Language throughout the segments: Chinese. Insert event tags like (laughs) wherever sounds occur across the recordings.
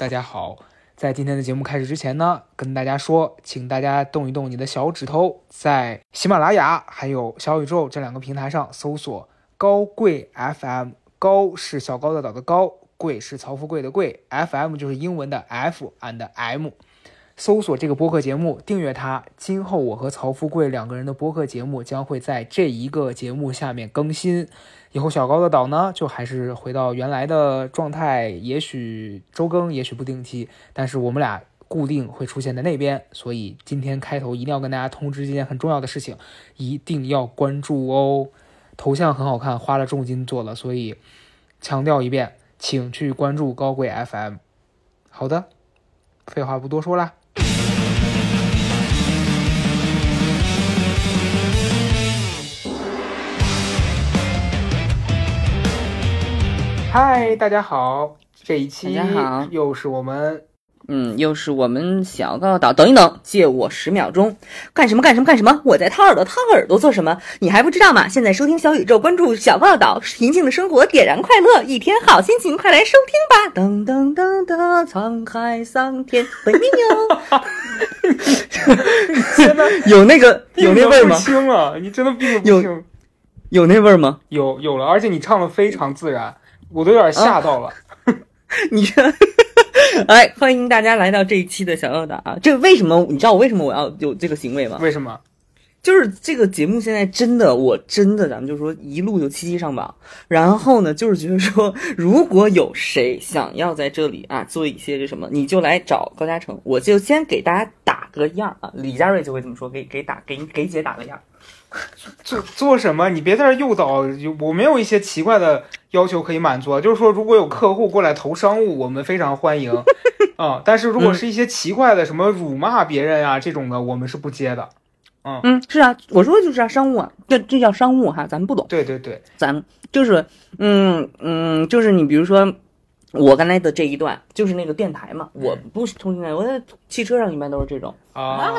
大家好。在今天的节目开始之前呢，跟大家说，请大家动一动你的小指头，在喜马拉雅还有小宇宙这两个平台上搜索“高贵 FM”，高是小高的岛的高，贵是曹富贵的贵，FM 就是英文的 F and M。搜索这个播客节目，订阅它。今后我和曹富贵两个人的播客节目将会在这一个节目下面更新。以后小高的岛呢，就还是回到原来的状态，也许周更，也许不定期，但是我们俩固定会出现在那边。所以今天开头一定要跟大家通知一件很重要的事情，一定要关注哦。头像很好看，花了重金做了，所以强调一遍，请去关注高贵 FM。好的，废话不多说啦。嗨，大家好，这一期大家好又是我们嗯，又是我们小高岛。等一等，借我十秒钟，干什么干什么干什么？我在掏耳朵，掏耳朵做什么？你还不知道吗？现在收听小宇宙，关注小高岛，平静的生活点燃快乐，一天好心情，快来收听吧！噔噔噔噔，沧海桑田，本命有。真的有那个有那味吗？清了，你真的 (laughs) 不有清。有那味儿吗？有有了，而且你唱的非常自然，我都有点吓到了。(laughs) 你这，哎，欢迎大家来到这一期的小高岛啊！这为什么？你知道我为什么我要有这个行为吗？为什么？就是这个节目现在真的，我真的，咱们就说一路就七七上榜。然后呢，就是觉得说，如果有谁想要在这里啊做一些这什么，你就来找高嘉诚，我就先给大家打个样啊。李佳瑞就会这么说，给给打给给姐打个样。(laughs) 做做什么？你别在这诱导，我没有一些奇怪的要求可以满足啊。就是说，如果有客户过来投商务，我们非常欢迎啊、但是如果是一些奇怪的什么辱骂别人啊这种的，我们是不接的。嗯，是啊，我说的就是啊，商务啊，这这叫商务哈，咱们不懂。对对对，咱就是，嗯嗯，就是你比如说，我刚才的这一段就是那个电台嘛，我不是通信台，我在汽车上一般都是这种。啊，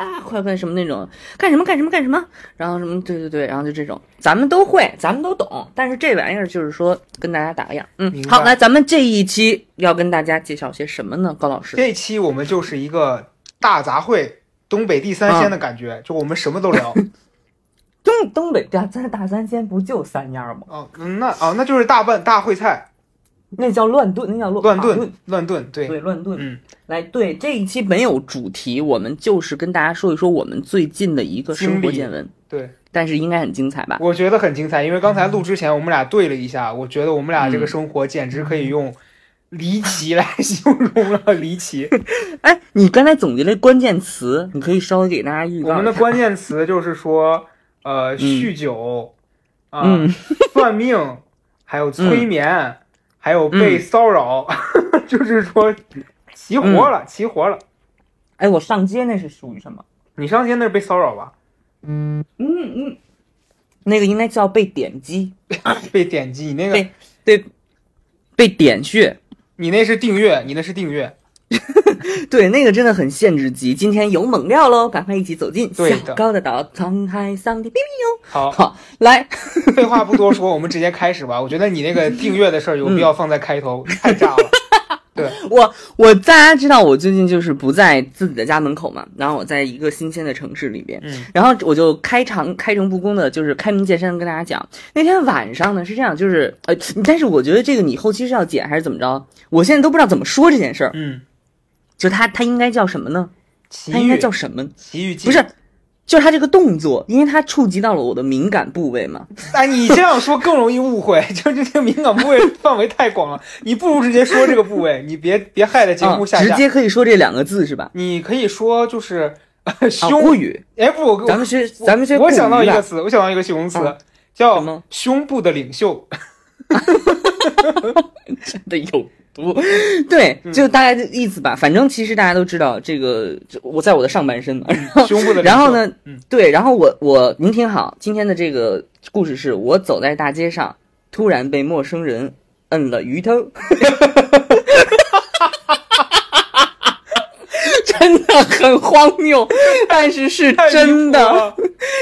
啊，快快什么那种，干什么干什么干什么，然后什么对对对，然后就这种，咱们都会，咱们都懂，但是这玩意儿就是说跟大家打个样，嗯。好，来，咱们这一期要跟大家介绍些什么呢？高老师，这一期我们就是一个大杂烩，东北地三鲜的感觉，就我们什么都聊。(laughs) 东东北大咱大三鲜不就三样吗？哦，嗯那哦，那就是大拌大烩菜，那叫乱炖，那叫乱乱炖炖，乱炖，对，对，乱炖。嗯，来，对这一期没有主题，我们就是跟大家说一说我们最近的一个生活见闻，对。但是应该很精彩吧？我觉得很精彩，因为刚才录之前我们俩对了一下，我觉得我们俩这个嗯生活简直可以用离奇来形容了，离奇。(laughs) 哎，你刚才总结了关键词，你可以稍微给大家预告一。我们的关键词就是说，呃，酗酒，啊、嗯 (laughs) 算命，还有催眠，还有被骚扰，(laughs) 就是说齐活了，齐活了。哎，我上街那是属于什么？你上街那是被骚扰吧？嗯嗯嗯，那个应该叫被点击，(laughs) 被点击，你那个被对，被点穴。你那是订阅，你那是订阅。(laughs) (laughs) 对，那个真的很限制级。今天有猛料喽，赶快一起走进对高的岛，沧海桑田，哔哔哟。好，好，来，(laughs) 废话不多说，我们直接开始吧。我觉得你那个订阅的事儿有必要放在开头，(laughs) 太炸了。对我我大家知道，我最近就是不在自己的家门口嘛，然后我在一个新鲜的城市里边，嗯然后我就开场开诚布公的，就是开门见山地跟大家讲，那天晚上呢是这样，就是呃，但是我觉得这个你后期是要剪还是怎么着？我现在都不知道怎么说这件事儿，嗯，就它它应该叫什么呢？奇它应该叫什么？奇遇记不是，就是它这个动作，因为他触及到了我的敏感部位嘛。哎，你这样说更容易误会，(laughs) 就这个敏感部位范围太广了，你不如直接说这个部位，(laughs) 你别别害得节目下直接可以说这两个字是吧？你可以说就是 (laughs) 胸，国语，哎不，我咱们学咱们学我想到一个词，我想到一个形容词叫么胸部的领袖。真的有 (laughs) 毒。对，嗯就大概的意思吧。反正其实大家都知道，这个这我在我的上半身嘛。然后，胸部的。然后呢，嗯对，然后我我您听好，今天的这个故事是我走在大街上，突然被陌生人摁了鱼头。(laughs) 真的很荒谬，但是是真的。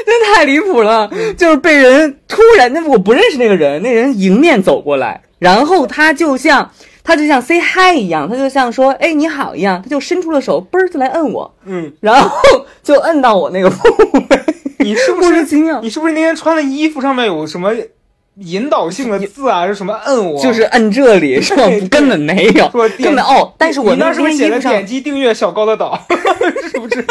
真太离谱了，(laughs) 就是被人突然，那我不认识那个人，那人迎面走过来，然后他就像他就像 say hi 一样，他就像说哎你好一样，他就伸出了手，嘣儿就来摁我，嗯，然后就摁到我那个部位，(laughs) 你是不是其妙，你是不是那天穿的衣服上面有什么引导性的字啊？是什么摁我？就是摁这里是吧根本没有，(laughs) 根本哦。但是我那是不是写了点击订阅小高的岛？(laughs) 是不是？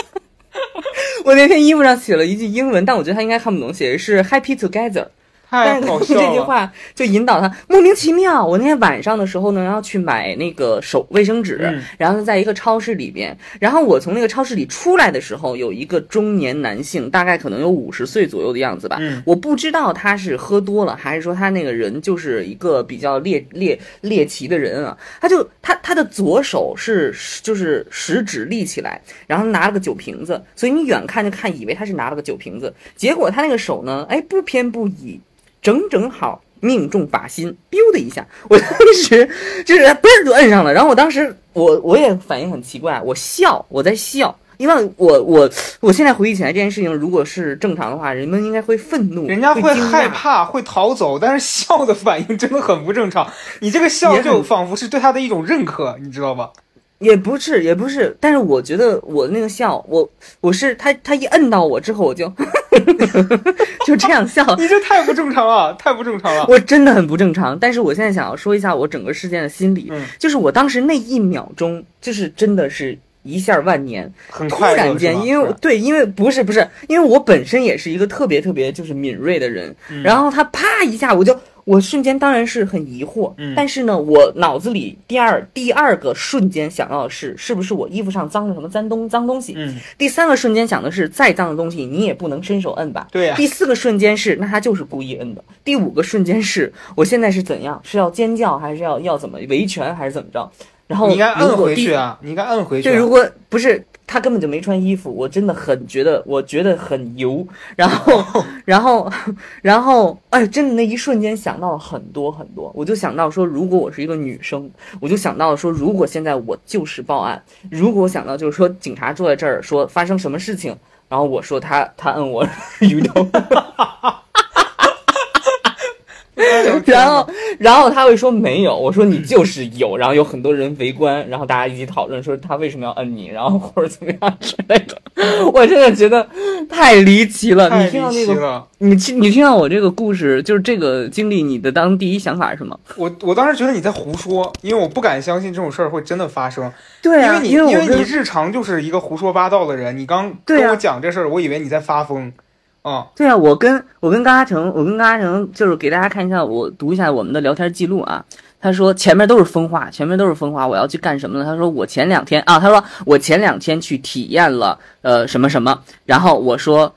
我那天衣服上写了一句英文，但我觉得他应该看不懂，写的是 Happy Together。太但是好笑了。这句话就引导他莫名其妙。我那天晚上的时候呢，要去买那个手卫生纸，嗯然后在一个超市里边，然后我从那个超市里出来的时候，有一个中年男性，大概可能有五十岁左右的样子吧。嗯我不知道他是喝多了，还是说他那个人就是一个比较猎猎猎奇的人啊。他就他他的左手是就是食指立起来，然后拿了个酒瓶子，所以你远看就看以为他是拿了个酒瓶子，结果他那个手呢，哎不偏不倚，正正好命中靶心，biu 的一下，(laughs) 我当时就是嘣儿就摁上了，然后我当时我我也反应很奇怪，我笑，我在笑。因为我我我现在回忆起来这件事情，如果是正常的话，人们应该会愤怒，人家会害怕，会逃走，但是笑的反应真的很不正常。你这个笑就仿佛是对他的一种认可，你知道吧？也不是，也不是，但是我觉得我那个笑，我我是他他一摁到我之后，我就 (laughs) (laughs) 就这样笑，你这太不正常了，太不正常了。我真的很不正常。但是我现在想要说一下我整个事件的心理，嗯就是我当时那一秒钟，就是真的是一下万年，突很突然间，因为对，因为不是不是，因为我本身也是一个特别特别就是敏锐的人，嗯然后他啪一下，我就我瞬间当然是很疑惑，嗯但是呢，我脑子里第二第二个瞬间想到的是，是不是我衣服上脏了什么脏东脏东西？嗯，第三个瞬间想的是，再脏的东西你也不能伸手摁吧？对呀第四个瞬间是，那他就是故意摁的。第五个瞬间是我现在是怎样？是要尖叫，还是要要怎么维权，还是怎么着？然后你应该摁回去啊！你应该摁回去、对，啊。如果不是他根本就没穿衣服，我真的很觉得，我觉得很油。(laughs) 然后，然后，然后，哎，真的那一瞬间想到了很多很多。我就想到说，如果我是一个女生，我就想到了说，如果现在我就是报案，如果我想到就是说警察坐在这儿说发生什么事情，然后我说他他摁我鱼 (laughs) 头，(laughs) 然后 (laughs) 然后他会说没有，我说你就是有，然后有很多人围观，然后大家一起讨论说他为什么要摁你，然后或者怎么样之类的。我真的觉得太离奇了。太你听到那个，离奇了。你听你听到我这个故事，就是这个经历，你的当第一想法是什么？我我当时觉得你在胡说，因为我不敢相信这种事儿会真的发生。对啊，因为你因因为你日常就是一个胡说八道的人，你刚跟我讲这事儿，我以为你在发疯。啊、对啊，我跟我跟高嘉诚，我跟高嘉诚就是给大家看一下，我读一下我们的聊天记录啊。他说前面都是风话，前面都是风话，我要去干什么呢？他说我前两天啊，他说我前两天去体验了呃什么什么，然后我说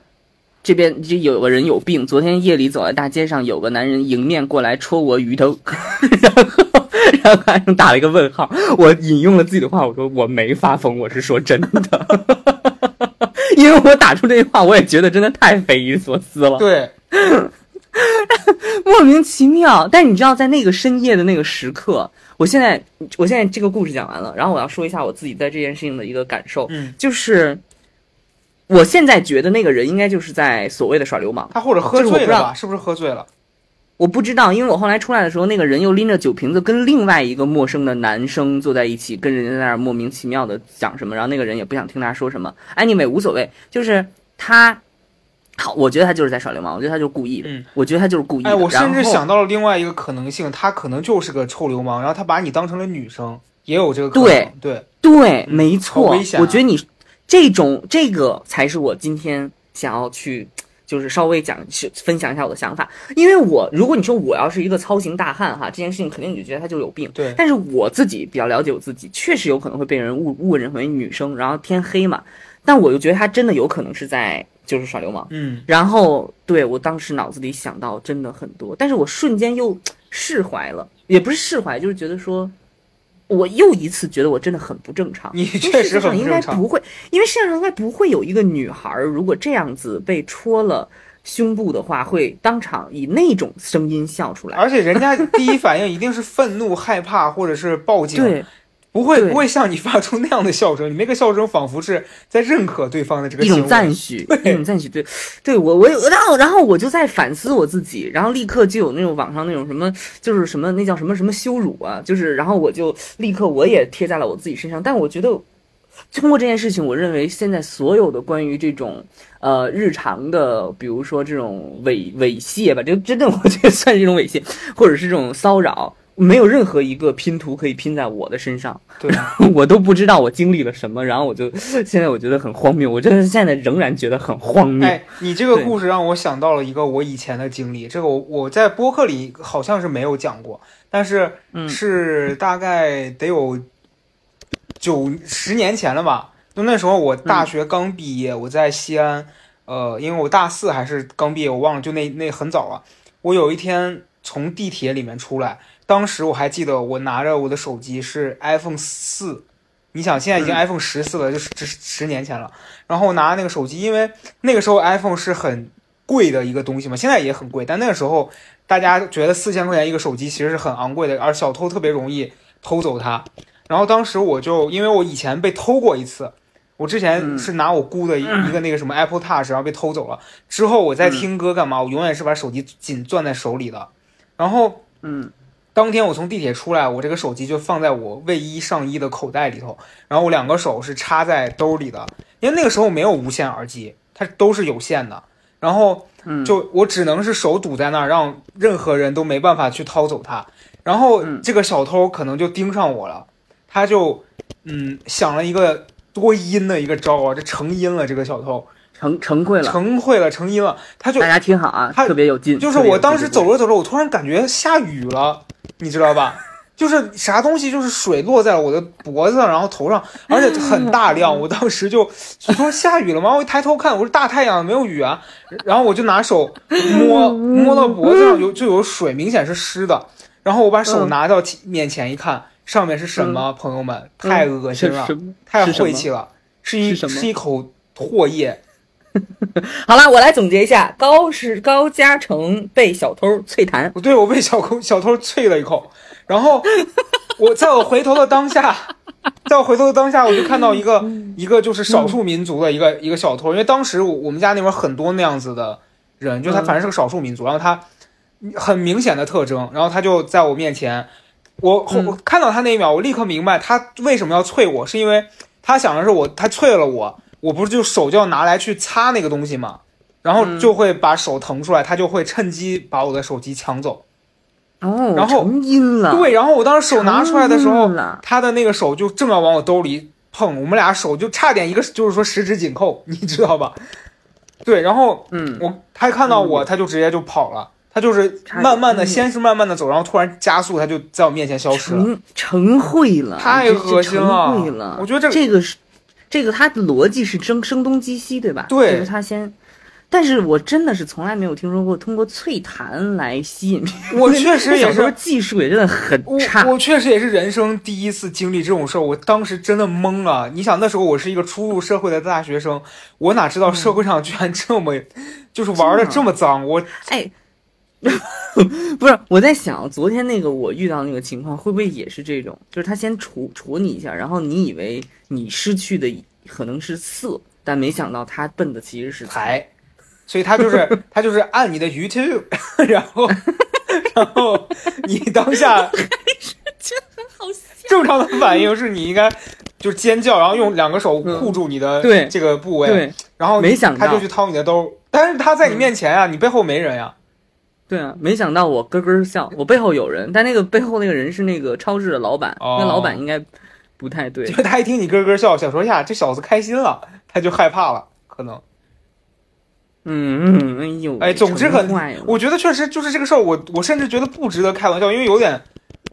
这边就有个人有病，昨天夜里走在大街上，有个男人迎面过来戳我鱼头，(laughs) 然后然后高嘉诚打了一个问号，我引用了自己的话，我说我没发疯，我是说真的。(laughs) 因为我打出这句话，我也觉得真的太匪夷所思了。对，(laughs) 莫名其妙。但你知道，在那个深夜的那个时刻，我现在我现在这个故事讲完了，然后我要说一下我自己在这件事情的一个感受，嗯，就是我现在觉得那个人应该就是在所谓的耍流氓。他或者喝醉了吧？是不是喝醉了？我不知道，因为我后来出来的时候，那个人又拎着酒瓶子，跟另外一个陌生的男生坐在一起，跟人家在那儿莫名其妙的讲什么，然后那个人也不想听他说什么。anyway 无所谓，就是他，好，我觉得他就是在耍流氓，我觉得他就是故意的，嗯我觉得他就是故意的。哎，我甚至想到了另外一个可能性，他可能就是个臭流氓，然后他把你当成了女生，也有这个可能。对对，对，没错，危险啊我觉得你这种这个才是我今天想要去。就是稍微讲是分享一下我的想法，因为我如果你说我要是一个操行大汉哈，这件事情肯定你就觉得他就有病。对但是我自己比较了解我自己，确实有可能会被人误误认为女生，然后天黑嘛。但我又觉得他真的有可能是在就是耍流氓。嗯，然后对我当时脑子里想到真的很多，但是我瞬间又释怀了，也不是释怀，就是觉得说，我又一次觉得我真的很不正常。你确实很应很不正常。该不会，因为世界上应该不会有一个女孩儿，如果这样子被戳了胸部的话，会当场以那种声音笑出来。而且人家第一反应一定是愤怒、害怕，或者是报警。对，不会不会像你发出那样的笑声，你那个笑声仿佛是在认可对方的这个一种。赞许，(laughs) 一种赞许，对，对我我有，然后然后我就在反思我自己，然后立刻就有那种网上那种什么，就是什么那叫什么什么羞辱啊，就是然后我就立刻我也贴在了我自己身上，但我觉得通过这件事情，我认为现在所有的关于这种呃日常的，比如说这种猥猥亵吧，就真的我觉得算是一种猥亵，或者是这种骚扰。没有任何一个拼图可以拼在我的身上，对，(laughs) 我都不知道我经历了什么，然后我就现在我觉得很荒谬，我真的现在仍然觉得很荒谬。哎，你这个故事让我想到了一个我以前的经历，这个我我在播客里好像是没有讲过，但是嗯是大概得有九十年前了吧？就那时候我大学刚毕业，我在西安，呃，因为我大四还是刚毕业，我忘了，就那那很早了。我有一天从地铁里面出来，当时我还记得我拿着我的手机是 iPhone 四，你想现在已经嗯 iPhone 十四了，就是这是十年前了。然后我拿那个手机，因为那个时候 iPhone 是很贵的一个东西嘛，现在也很贵，但那个时候大家觉得四千块钱一个手机其实是很昂贵的，而小偷特别容易偷走它。然后当时我就因为我以前被偷过一次，我之前嗯是拿我姑的一一个那个什么 Apple Touch，然后被偷走了。之后我在听歌干嘛？我永远是把手机紧攥在手里的。然后嗯当天我从地铁出来，我这个手机就放在我卫衣上衣的口袋里头，然后我两个手是插在兜里的，因为那个时候没有无线耳机，它都是有线的。然后嗯，就我只能是手堵在那儿，让任何人都没办法去掏走它。然后嗯这个小偷可能就盯上我了，他就嗯想了一个多阴的一个招啊，这成阴了，这个小偷成成会了，成会了，成阴了，他就大家听好啊，他特别有劲。就是我当时走，着走着，我突然感觉下雨了，你知道吧？就是啥东西，就是水落在了我的脖子上，然后头上，而且很大量。我当时就就说下雨了吗？我一抬头看，我说大太阳没有雨啊。然后我就拿手摸摸到脖子上有就有水，明显是湿的。然后我把手嗯拿到前面前一看，上面是什么？朋友们，太恶心了？太晦气了，是一是一口唾液。(laughs) 好了，我来总结一下，高是高嘉诚被小偷啐痰，我对我被小偷小偷啐了一口，然后我在我回头的当下，在我回头的当下，我就看到一个一个就是少数民族的一个一个小偷，因为当时我我们家那边很多那样子的人，就他嗯。反正是个少数民族，然后他很明显的特征，然后他就在我面前，我我看到他那一秒，我立刻明白他为什么要啐我，是因为他想的是我他啐了我，我不是就手就要拿来去擦那个东西嘛。然后嗯就会把手腾出来，他就会趁机把我的手机抢走。哦，然后成阴了，对，然后我当时手拿出来的时候他的那个手就正要往我兜里碰，我们俩手就差点一个就是说十指紧扣，你知道吧？(laughs) 对，然后嗯，我他看到我，他就直接就跑了，他就是慢慢的，嗯先是慢慢的走，然后突然加速，他就在我面前消失了。成成会了，太恶心了成会了，我觉得这这个是这个他的逻辑是声声东击西，对吧？对就是他先。但是我真的是从来没有听说过通过脆弹来吸引别人。我 (laughs) 确实也小时候是，技术也真的很差。我确实也是人生第一次经历这种事儿，我当时真的懵了。你想那时候我是一个初入社会的大学生，我哪知道社会上居然这么，就是玩的这么脏，我哎，(laughs) 不是，我在想昨天那个我遇到那个情况，会不会也是这种？就是他先戳戳你一下，然后你以为你失去的可能是色，但没想到他奔的其实是财，所以他就是 (laughs) 他就是按你的 YouTube，(laughs) 然后然后你当下好笑。正常的反应是你应该就是尖叫，然后用两个手护住你的嗯对。这个部位，对。然后没想到。他就去掏你的兜，但是他在你面前啊，你背后没人呀、对啊，没想到我咯咯笑，我背后有人，但那个背后那个人是那个超市的老板，哦那老板应该不太对就。他一听你咯咯笑，想说呀这小子开心了，他就害怕了，可能。嗯嗯，哎呦，哎，总之很我觉得确实就是这个事儿，我我甚至觉得不值得开玩笑，因为有点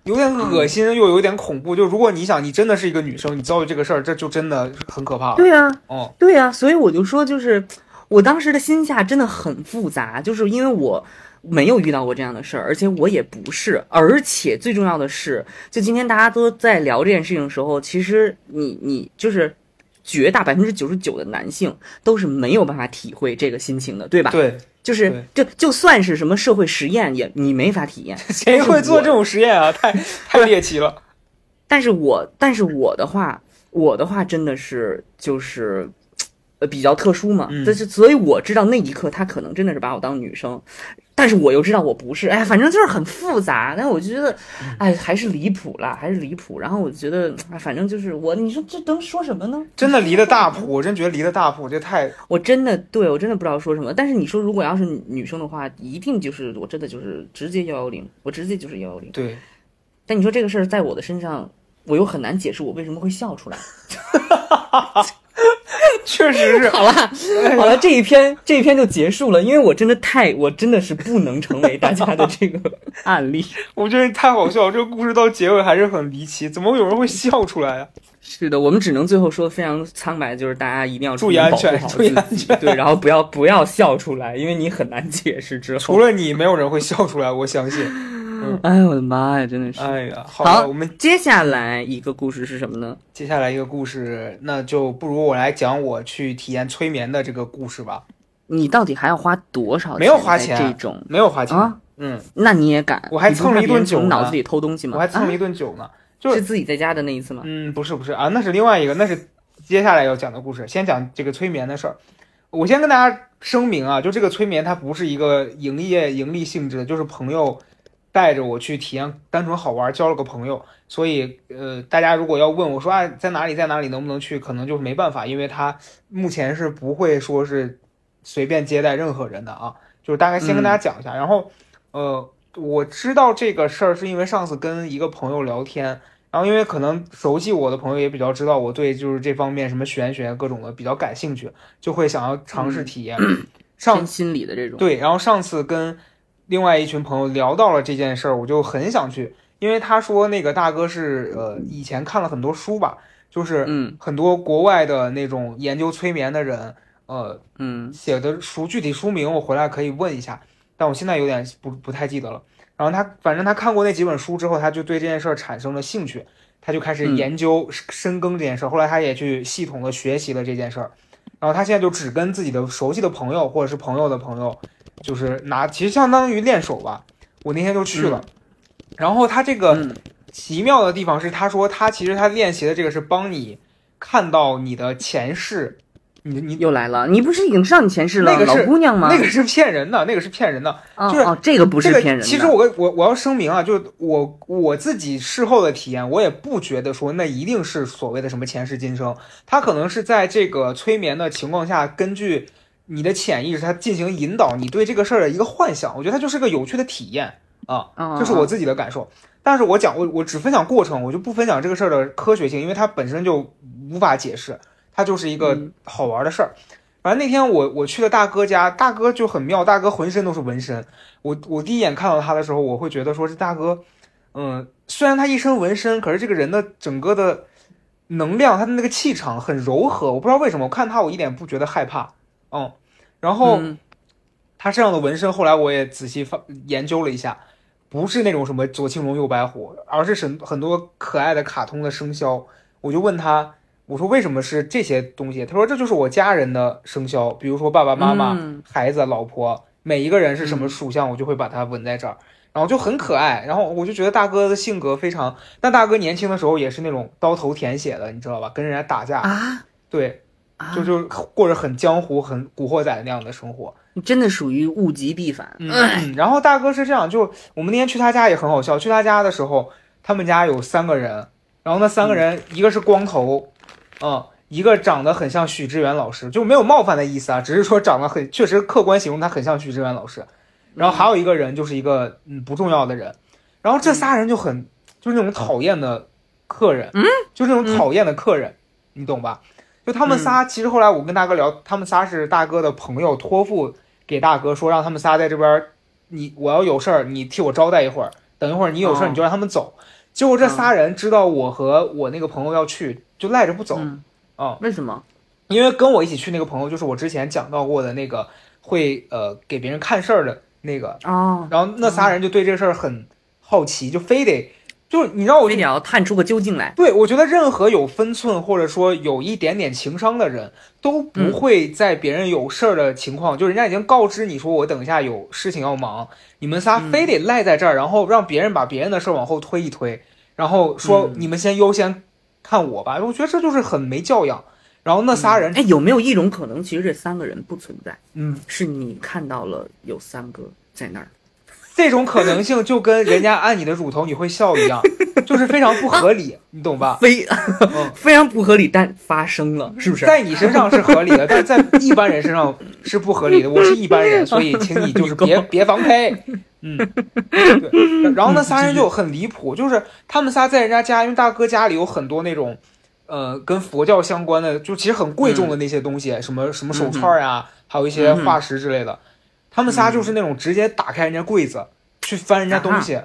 有点恶心，又有点恐怖。就如果你想你真的是一个女生，你遭遇这个事儿，这就真的很可怕了。对啊，哦，对呀、所以我就说，就是我当时的心下真的很复杂，就是因为我没有遇到过这样的事儿，而且我也不是，而且最重要的是，就今天大家都在聊这件事情的时候，其实你你就是绝大百分之九十九的男性都是没有办法体会这个心情的，对吧？对，就是就就算是什么社会实验，也你没法体验。谁会做这种实验啊？太太猎奇了。但是我但是我的话，我的话真的是就是。呃，比较特殊嘛，嗯但是所以我知道那一刻他可能真的是把我当女生，但是我又知道我不是，哎，反正就是很复杂。但我就觉得，嗯哎，还是离谱啦，还是离谱。然后我就觉得，哎，反正就是我，你说这能说什么呢？真的离得大谱，(laughs) 我真觉得离得大谱，这太我真的对我真的不知道说什么。但是你说如果要是女生的话，一定就是我真的就是直接幺幺零，我直接就是幺幺零。对。但你说这个事儿在我的身上，我又很难解释我为什么会笑出来。(laughs) (laughs) 确实是，好了，好了，这一篇这一篇就结束了，因为我真的太，我真的是不能成为大家的这个 (laughs) 案例。我觉得太好笑，这个故事到结尾还是很离奇，怎么有人会笑出来啊？是的，我们只能最后说的非常苍白，就是大家一定要注意安全注意安全 (laughs) 对，然后不要不要笑出来，因为你很难解释之后。除了你，没有人会笑出来，我相信。哎呦我的妈呀，真的是。哎呀，好好，我们接下来一个故事是什么呢？接下来一个故事，那就不如我来讲我去体验催眠的这个故事吧。你到底还要花多少钱？没有花钱这种，没有花钱，啊嗯，那你也敢？我还蹭了一顿酒你脑子里偷东西吗？我还蹭了一啊顿酒呢。就是自己在家的那一次吗？嗯，不是不是啊，那是另外一个，那是接下来要讲的故事。先讲这个催眠的事儿。我先跟大家声明啊，就这个催眠它不是一个营业盈利性质的，就是朋友带着我去体验，单纯好玩，交了个朋友。所以呃，大家如果要问我说啊，在哪里在哪里能不能去，可能就是没办法，因为他目前是不会说是随便接待任何人的啊。就是大概先跟大家讲一下，然后呃，我知道这个事儿是因为上次跟一个朋友聊天。然后因为可能熟悉我的朋友也比较知道我对就是这方面什么玄学各种的比较感兴趣，就会想要尝试体验。上心理的这种。对，然后上次跟另外一群朋友聊到了这件事儿，我就很想去，因为他说那个大哥是呃以前看了很多书吧，就是嗯很多国外的那种研究催眠的人，呃嗯写的书具体书名我回来可以问一下，但我现在有点不不太记得了。然后他反正他看过那几本书之后，他就对这件事儿产生了兴趣，他就开始嗯研究深耕这件事儿。后来他也去系统的学习了这件事儿，然后他现在就只跟自己的熟悉的朋友或者是朋友的朋友，就是拿其实相当于练手吧。我那天就去了，然后他这个嗯奇妙的地方是，他说他其实他练习的这个是帮你看到你的前世，你你又来了，你不是已经知道你前世了，那个是老姑娘吗？(laughs) 那个是骗人的，那个是骗人的。就是这个不是骗人的。其实我我我要声明啊，就是我我自己事后的体验，我也不觉得说那一定是所谓的什么前世今生，他可能是在这个催眠的情况下，根据你的潜意识，它进行引导，你对这个事儿的一个幻想。我觉得它就是个有趣的体验啊，哦这是我自己的感受。但是我讲我我只分享过程，我就不分享这个事儿的科学性，因为它本身就无法解释，它就是一个嗯好玩的事儿。反正那天我我去了大哥家，大哥就很妙，大哥浑身都是纹身。我我第一眼看到他的时候，我会觉得说这大哥，嗯，虽然他一身纹身，可是这个人的整个的能量，他的那个气场很柔和。我不知道为什么，我看他我一点不觉得害怕，嗯。然后嗯他身上的纹身，后来我也仔细发研究了一下，不是那种什么左青龙右白虎，而是很很多可爱的卡通的生肖。我就问他，我说为什么是这些东西？他说这就是我家人的生肖，比如说爸爸妈妈、嗯孩子、老婆，每一个人是什么属相，我就会把它纹在这儿，然后就很可爱。然后我就觉得大哥的性格非常，但大哥年轻的时候也是那种刀头舔血的，你知道吧？跟人家打架，啊对，啊，就就过着很江湖、很古惑仔那样的生活。你真的属于物极必反。嗯，然后大哥是这样，就我们那天去他家也很好笑。去他家的时候，他们家有三个人，然后那三个人、一个是光头，嗯，一个长得很像许知远老师，就没有冒犯的意思啊，只是说长得很，确实客观形容他很像许知远老师。然后还有一个人就是一个嗯不重要的人，然后这仨人就很就是那种讨厌的客人，嗯，就是那种讨厌的客人，你懂吧？就他们仨，其实后来我跟大哥聊，他们仨是大哥的朋友托付给大哥说，让他们仨在这边儿，你我要有事儿，你替我招待一会儿，等一会儿你有事儿哦你就让他们走。结果这仨人知道我和我那个朋友要去，就赖着不走。嗯哦为什么？因为跟我一起去那个朋友，就是我之前讲到过的那个会呃给别人看事儿的那个，哦，然后那仨人就对这事儿很好奇，就非得就是你知道我非得要探出个究竟来。对，我觉得任何有分寸或者说有一点点情商的人，都不会在别人有事儿的情况，就人家已经告知你说我等一下有事情要忙，你们仨非得赖在这儿，然后让别人把别人的事儿往后推一推，然后说嗯你们先优先看我吧，我觉得这就是很没教养。然后那仨人，哎，有没有一种可能，其实这三个人不存在，嗯，是你看到了有三个在那儿？这种可能性就跟人家按你的乳头你会笑一样，(laughs) 就是非常不合理，你懂吧？(laughs) 非嗯非常不合理，但发生了，是不是？在你身上是合理的，但是在一般人身上是不合理的。(laughs) 我是一般人，所以请你就是别别防呸。嗯，对。然后那仨人就很离谱，就是他们仨在人家家，因为大哥家里有很多那种，呃，跟佛教相关的，就其实很贵重的那些东西，什么什么手串呀，还有一些化石之类的。他们仨就是那种直接打开人家柜子去翻人家东西，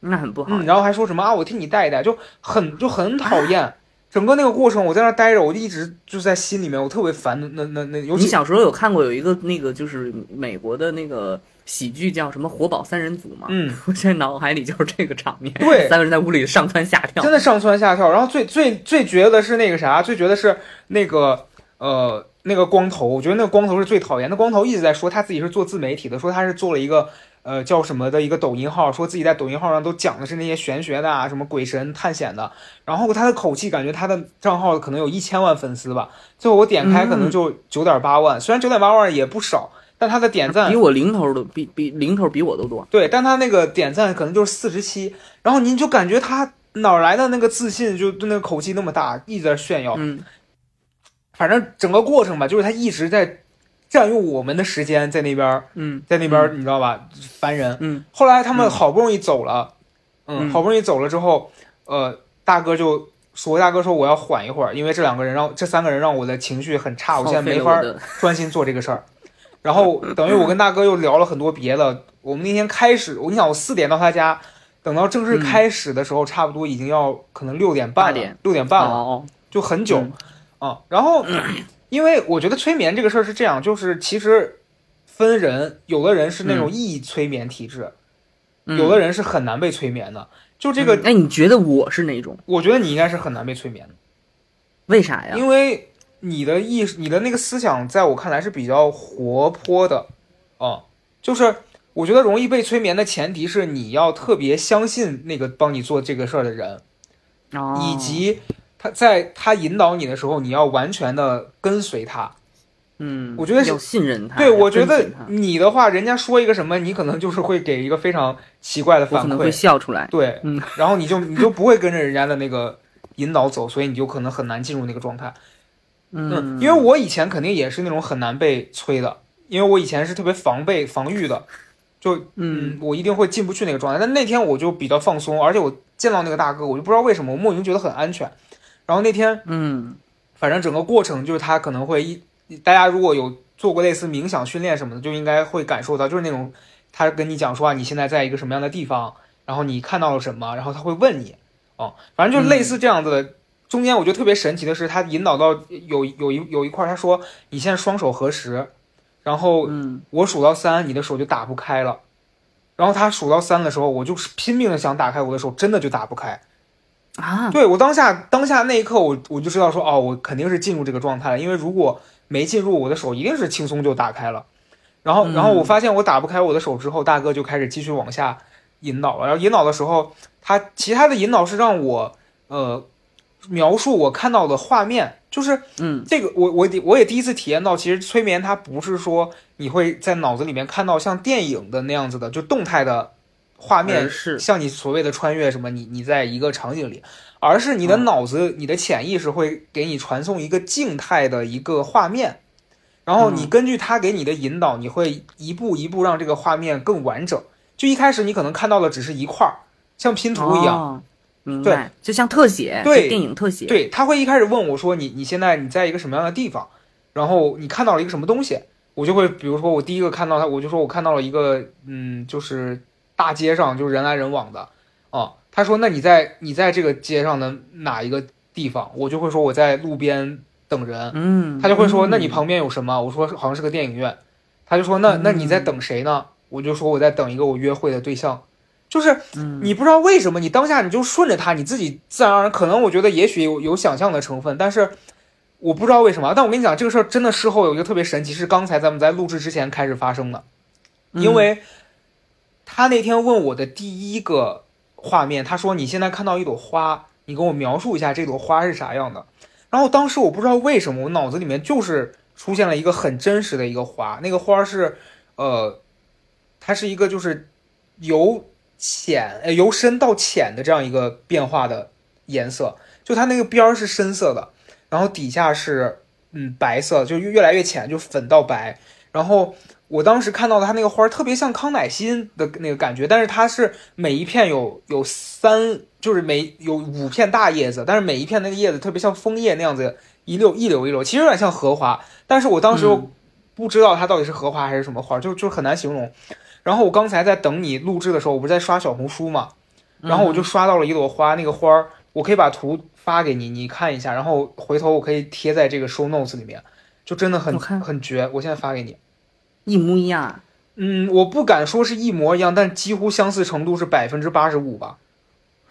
那很不好。嗯，然后还说什么啊，我替你带一带，就很就很讨厌。整个那个过程，我在那儿待着，我就一直就在心里面，我特别烦。那那那，尤其你小时候有看过有一个那个就是美国的那个喜剧叫什么《活宝三人组》吗？嗯，(laughs) 我现在脑海里就是这个场面，对三个人在屋里上蹿下跳真。的上蹿下跳。然后最最最绝的是那个啥，最绝的是那个呃那个光头，我觉得那个光头是最讨厌。那光头一直在说他自己是做自媒体的，说他是做了一个呃叫什么的一个抖音号，说自己在抖音号上都讲的是那些玄学的啊，什么鬼神探险的。然后他的口气，感觉他的账号可能有一千万粉丝吧，最后我点开可能就九点八万，虽然九点八万也不少，但他的点赞比我零头都比比零头比我都多。对，但他那个点赞可能就是四十七，然后您就感觉他哪来的那个自信，就就那个口气那么大，一直在炫耀。嗯反正整个过程吧，就是他一直在占用我们的时间，在那边，嗯。在那边，你知道吧，烦人。嗯。后来他们嗯。好不容易走了，嗯，嗯。好不容易走了之后，呃，大哥就说，大哥说我要缓一会儿，因为这两个人让这三个人让我的情绪很差，我现在没法专心做这个事儿。然后 (laughs) 等于我跟大哥又聊了很多别的。我们那天开始，我你想我四点到他家，等到正式开始的时候，差不多已经要可能六点半六点半了，哦，就很久。嗯啊。然后，因为我觉得催眠这个事儿是这样，就是其实分人，有的人是那种易催眠体质，嗯有的人是很难被催眠的。就这个，嗯哎，你觉得我是哪种？我觉得你应该是很难被催眠的。为啥呀？因为你的意识、你的那个思想，在我看来是比较活泼的，啊、就是我觉得容易被催眠的前提是你要特别相信那个帮你做这个事儿的人，哦以及他在他引导你的时候，你要完全的跟随他。嗯，我觉得是要信任他。对，我觉得你的话，人家说一个什么，你可能就是会给一个非常奇怪的反我可能会馈，笑出来。对，嗯然后你就你就不会跟着人家的那个引导走，所以你就可能很难进入那个状态。嗯，因为我以前肯定也是那种很难被催的，因为我以前是特别防备、防御的，就嗯嗯，我一定会进不去那个状态。但那天我就比较放松，而且我见到那个大哥，我就不知道为什么，我莫名觉得很安全。然后那天嗯反正整个过程就是他可能会一，大家如果有做过类似冥想训练什么的，就应该会感受到，就是那种他跟你讲说啊，你现在在一个什么样的地方，然后你看到了什么，然后他会问你，哦，反正就类似这样子的。中间我觉得特别神奇的是，他引导到有有一有一块，他说你现在双手合十，然后嗯我数到三，你的手就打不开了。然后他数到三的时候，我就是拼命的想打开我的手，真的就打不开。啊，对我当下当下那一刻我，我就知道说，哦，我肯定是进入这个状态了，因为如果没进入，我的手一定是轻松就打开了。然后，嗯然后我发现我打不开我的手之后，大哥就开始继续往下引导了。然后引导的时候，他其他的引导是让我呃描述我看到的画面，就是嗯这个我我我也第一次体验到，其实催眠它不是说你会在脑子里面看到像电影的那样子的就动态的画面，是像你所谓的穿越什么，你你在一个场景里，而是你的嗯。脑子、你的潜意识会给你传送一个静态的一个画面，然后你嗯。根据它给你的引导，你会一步一步让这个画面更完整。就一开始你可能看到的只是一块儿，像拼图一样。哦明白，就像特写，对。电影特写，对，他会一开始问我说你你现在你在一个什么样的地方，然后你看到了一个什么东西，我就会比如说我第一个看到他，我就说我看到了一个嗯，就是大街上就是人来人往的，啊，他说那你在你在这个街上的哪一个地方，我就会说我在路边等人，嗯，他就会说嗯那你旁边有什么？我说好像是个电影院，他就说那那你在等谁呢？我就说我在等一个我约会的对象。就是嗯。你不知道为什么，你当下你就顺着他，你自己自然而然，可能我觉得也许有有想象的成分，但是我不知道为什么。但我跟你讲，这个事儿真的事后有一个特别神奇，是刚才咱们在录制之前开始发生的，嗯。因为他那天问我的第一个画面，他说你现在看到一朵花，你给我描述一下这朵花是啥样的。然后当时我不知道为什么，我脑子里面就是出现了一个很真实的一个花，那个花是，呃，它是一个就是由浅呃由深到浅的这样一个变化的颜色，就它那个边儿是深色的，然后底下是嗯白色，就越来越浅，就粉到白。然后我当时看到它那个花儿特别像康乃馨的那个感觉，但是它是每一片有有三。就是每有五片大叶子，但是每一片那个叶子特别像枫叶那样子一溜一溜一溜，其实有点像荷花，但是我当时又不知道它到底是荷花还是什么花，就就很难形容。然后我刚才在等你录制的时候，我不是在刷小红书嘛，然后我就刷到了一朵花，那个花儿我可以把图发给你，你看一下，然后回头我可以贴在这个 show notes 里面，就真的很很绝。我现在发给你，一模一样。啊嗯，我不敢说是一模一样，但几乎相似程度是百分之八十五吧。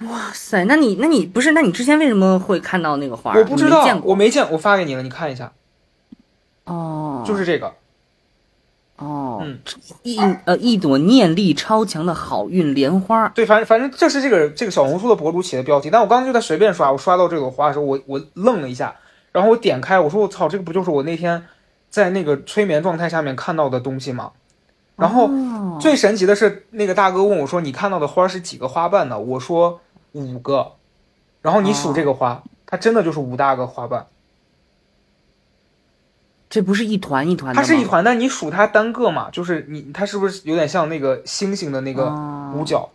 哇塞，那你那你不是？那你之前为什么会看到那个花？我不知道，我没见，我发给你了，你看一下。哦，就是这个。哦，嗯，一呃一朵念力超强的好运莲花。对，反正反正这是这个这个小红书的博主起的标题。但我刚刚就在随便刷，我刷到这朵花的时候，我我愣了一下，然后我点开，我说我操，这个不就是我那天在那个催眠状态下面看到的东西吗？然后最神奇的是，那个大哥问我说：“你看到的花是几个花瓣呢？”我说。五个，然后你数这个花，它真的就是五大个花瓣。这不是一团一团的它是一团，但你数它单个嘛，就是你它是不是有点像那个星星的那个五角？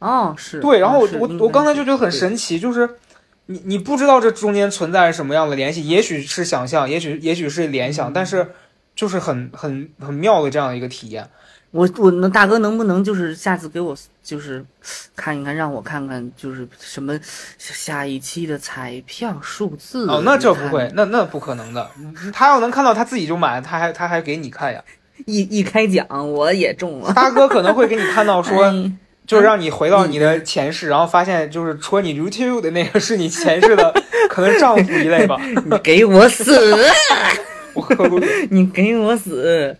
哦，是对。然后我我我刚才就觉得很神奇，就是你你不知道这中间存在什么样的联系，也许是想象，也许也许是联想，但是就是很很很妙的这样一个体验。我我那大哥能不能就是下次给我就是看一看，让我看看就是什么下一期的彩票数字？哦，那这不会，那那不可能的。他要能看到他自己就买，他还他还给你看呀？一一开奖我也中了。大哥可能会给你看到说，(laughs) 就是让你回到你的前世，然后发现就是戳你 YouTube 的那个是你前世的 (laughs) 可能丈夫一类吧？你给我死！(laughs) 我喝过。你给我死！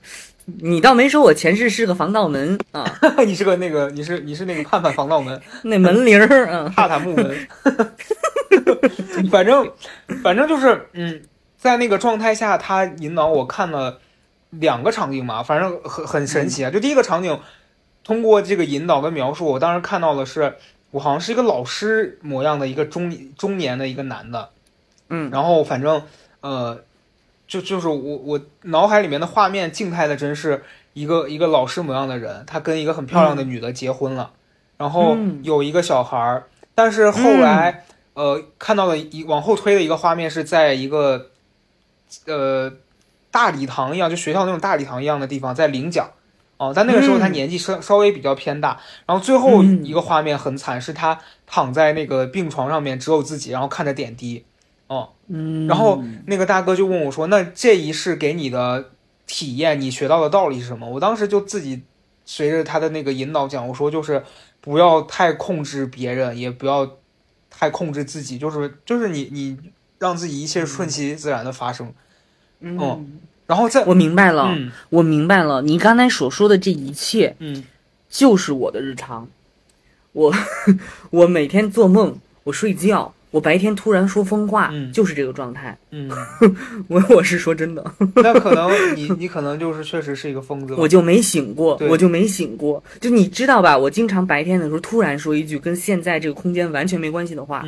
你倒没说我前世是个防盗门啊！(laughs) 你是个那个，你是你是那个盼盼防盗门，那门铃儿啊，帕塔木门。反正反正就是，嗯，在那个状态下，他引导我看了两个场景嘛，反正很很神奇啊。就第一个场景，通过这个引导跟描述，我当时看到的是，我好像是一个老师模样的一个中中年的一个男的，嗯，然后反正呃。就就是我我脑海里面的画面，静态的真是一个一个老师模样的人，他跟一个很漂亮的女的结婚了，然后有一个小孩儿。但是后来，呃，看到了一往后推的一个画面，是在一个呃大礼堂一样，就学校那种大礼堂一样的地方，在领奖。哦，但那个时候他年纪稍稍微比较偏大。然后最后一个画面很惨，是他躺在那个病床上面，只有自己，然后看着点滴。哦，嗯，然后那个大哥就问我说：“那这一世给你的体验，你学到的道理是什么？”我当时就自己随着他的那个引导讲，我说：“就是不要太控制别人，也不要太控制自己，就是就是你你让自己一切顺其自然的发生。”嗯，然后再我明白了，我明白了，你刚才所说的这一切，嗯，就是我的日常。我 (laughs) 我每天做梦，我睡觉。我白天突然说疯话，就是这个状态。嗯，(laughs) 我我是说真的。(laughs) 那可能你你可能就是确实是一个疯子。我就没醒过，我就没醒过。就你知道吧？我经常白天的时候突然说一句跟现在这个空间完全没关系的话，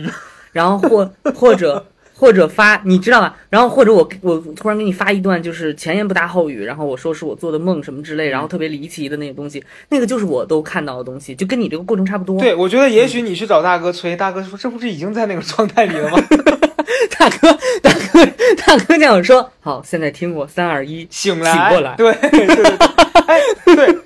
然后或或者。或者发，你知道吧？然后或者我我突然给你发一段，就是前言不搭后语，然后我说是我做的梦什么之类，然后特别离奇的那个东西，那个就是我都看到的东西，就跟你这个过程差不多。对，我觉得也许你去找大哥催，大哥说这不是已经在那个状态里了吗？(laughs) 大哥，大哥，大哥这样说，好，现在听我三二一，醒来，醒过来，对，(laughs) 哎，对，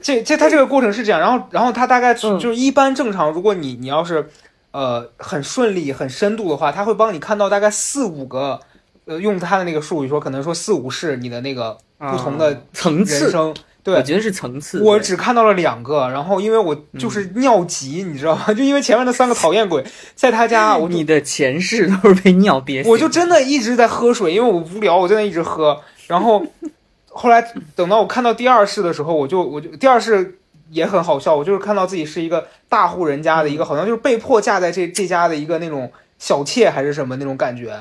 这这他这个过程是这样，然后然后他大概就是一般正常，如果你你要是。呃，很顺利、很深度的话，他会帮你看到大概四五个，呃，用他的那个术语说，可能说四五世你的那个不同的层次人生。对，我觉得是层次。我只看到了两个，然后因为我就是尿急，你知道吗？(laughs) 就因为前面那三个讨厌鬼 (laughs) 在他家，我你的前世都是被尿憋。我就真的一直在喝水，因为我无聊，我在那一直喝。然后后来等到我看到第二世的时候，我就我就第二世也很好笑。我就是看到自己是一个大户人家的一个，好像就是被迫嫁在这这家的一个那种小妾还是什么那种感觉，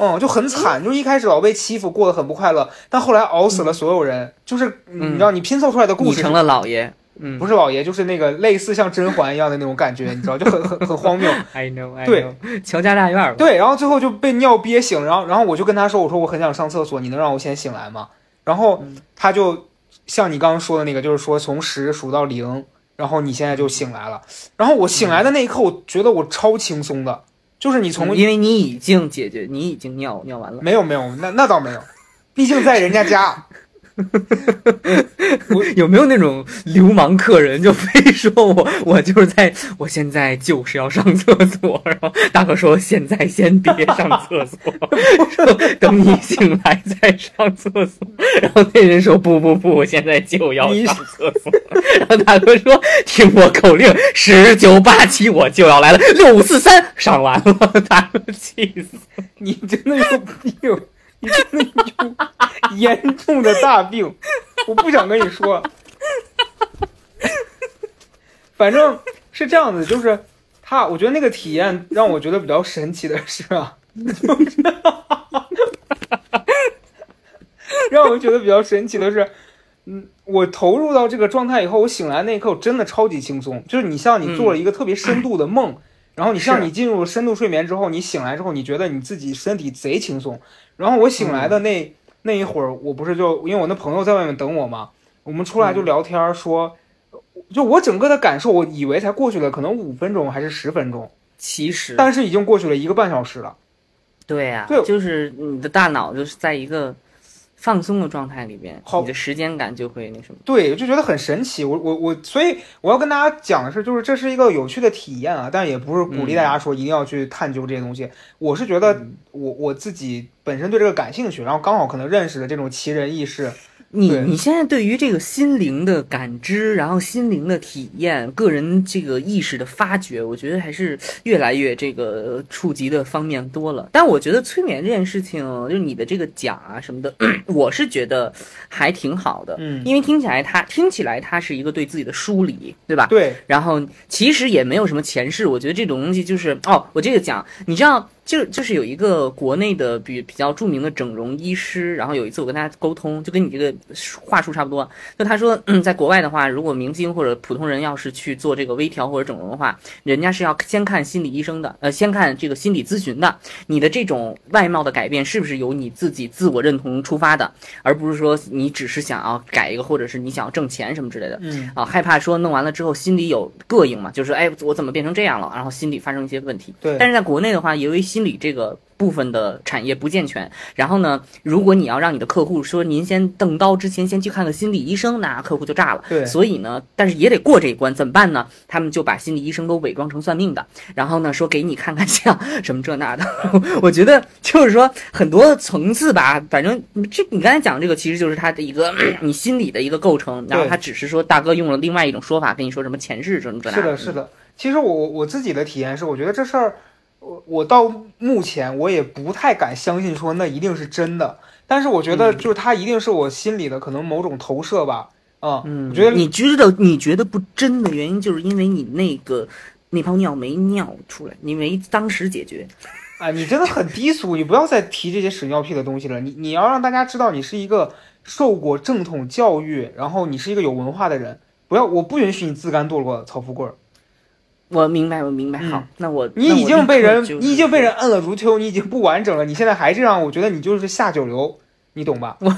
嗯，就很惨，就是一开始老被欺负，过得很不快乐，但后来熬死了所有人，就是你知道你拼凑出来的故事你成了老爷，嗯，不是老爷，就是那个类似像甄嬛一样的那种感觉，你知道，就很很 (laughs) 很荒谬。(laughs) I know，I 对 know，乔家大院，对，然后最后就被尿憋醒，然后然后我就跟他说，我说我很想上厕所，你能让我先醒来吗？然后他就像你刚刚说的那个，就是说从十数到零，然后你现在就醒来了。然后我醒来的那一刻，我觉得我超轻松的，就是你从因为你已经解决，你已经尿尿完了。没有没有，那那倒没有，毕竟在人家家。(laughs) 有没有那种流氓客人，就非说我 (laughs) 我就是在我现在就是要上厕所，然后大哥说现在先别上厕所，(laughs) 说等你醒来再上厕所，然后那人说不不不，我现在就要上厕所，然后大哥说听我口令，十九八七我就要来了，六五四三上完了，大哥气死，你真的有病，你真的有严重的大病，我不想跟你说。反正是这样子，就是他，我觉得那个体验让我觉得比较神奇的是啊，就 (laughs) 是让我觉得比较神奇的是，嗯，我投入到这个状态以后，我醒来那一刻，我真的超级轻松。就是你像你做了一个特别深度的梦，然后你像你进入深度睡眠之后，你醒来之后，你觉得你自己身体贼轻松。然后我醒来的那、那一会儿，我不是就因为我那朋友在外面等我嘛，我们出来就聊天说，就我整个的感受，我以为才过去了可能五分钟还是十分钟，其实。但是已经过去了一个半小时了。对呀、对。就是你的大脑就是在一个放松的状态里边，好你的时间感就会那什么。对，就觉得很神奇。我我我，所以我要跟大家讲的是，就是这是一个有趣的体验啊，但也不是鼓励大家说一定要去探究这些东西。我是觉得我我自己本身对这个感兴趣，然后刚好可能认识的这种奇人异事。你你现在对于这个心灵的感知，然后心灵的体验，个人这个意识的发掘，我觉得还是越来越这个触及的方面多了。但我觉得催眠这件事情，就是你的这个讲啊什么的，(clears throat) 我是觉得还挺好的，嗯，因为听起来它听起来它是一个对自己的梳理，对吧？对，然后其实也没有什么前世，我觉得这种东西就是哦，我这个讲，你知道，就就是有一个国内的比比较著名的整容医师，然后有一次我跟他沟通，就跟你这个话术差不多，就他说，嗯，在国外的话，如果明星或者普通人要是去做这个微调或者整容的话，人家是要先看心理医生的，呃，先看这个心理咨询的，你的这种外貌的改变是不是由你自己自我认同出发的，而不是说你只是想要改一个，或者是你想要挣钱什么之类的。嗯，啊，害怕说弄完了之后心里有膈应嘛，就是哎，我怎么变成这样了？然后心里发生一些问题。对，但是在国内的话，由于心理这个部分的产业不健全，然后呢，如果你要让你的客户说您先动刀之前先去看个心理医生，那客户就炸了。对所以呢，但是也得过这一关，怎么办呢？他们就把心理医生都伪装成算命的，然后呢说给你看看相什么这那的。(laughs) 我觉得就是说很多层次吧，反正这你刚才讲这个其实就是他的一个 (clears throat) 你心理的一个构成，然后他只是说大哥用了另外一种说法跟你说什么前世什么这那是的，是的。其实我我自己的体验是，我觉得这事儿，我我到目前我也不太敢相信说那一定是真的。但是我觉得就是它一定是我心里的可能某种投射吧。啊、嗯，我觉得你知道你觉得不真的原因，就是因为你那个那泡尿没尿出来，你没当时解决。啊，你真的很低俗，你不要再提这些屎尿屁的东西了。你你要让大家知道你是一个受过正统教育，然后你是一个有文化的人。不要，我不允许你自甘堕落，曹富贵儿。我明白，我明白。嗯好，那我你已经被人，就是你已经被人摁了如秋，你已经不完整了。你现在还这样，我觉得你就是下九流，你懂吧？我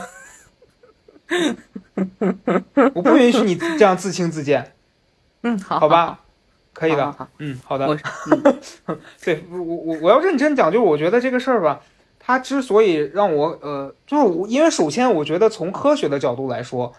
(laughs) 我不允许你这样自轻自贱，(laughs) 嗯，好，好吧？可以的，嗯，好的。(laughs) 我对我我我要认真讲，就是我觉得这个事儿吧，它之所以让我呃，就是我因为首先我觉得从科学的角度来说，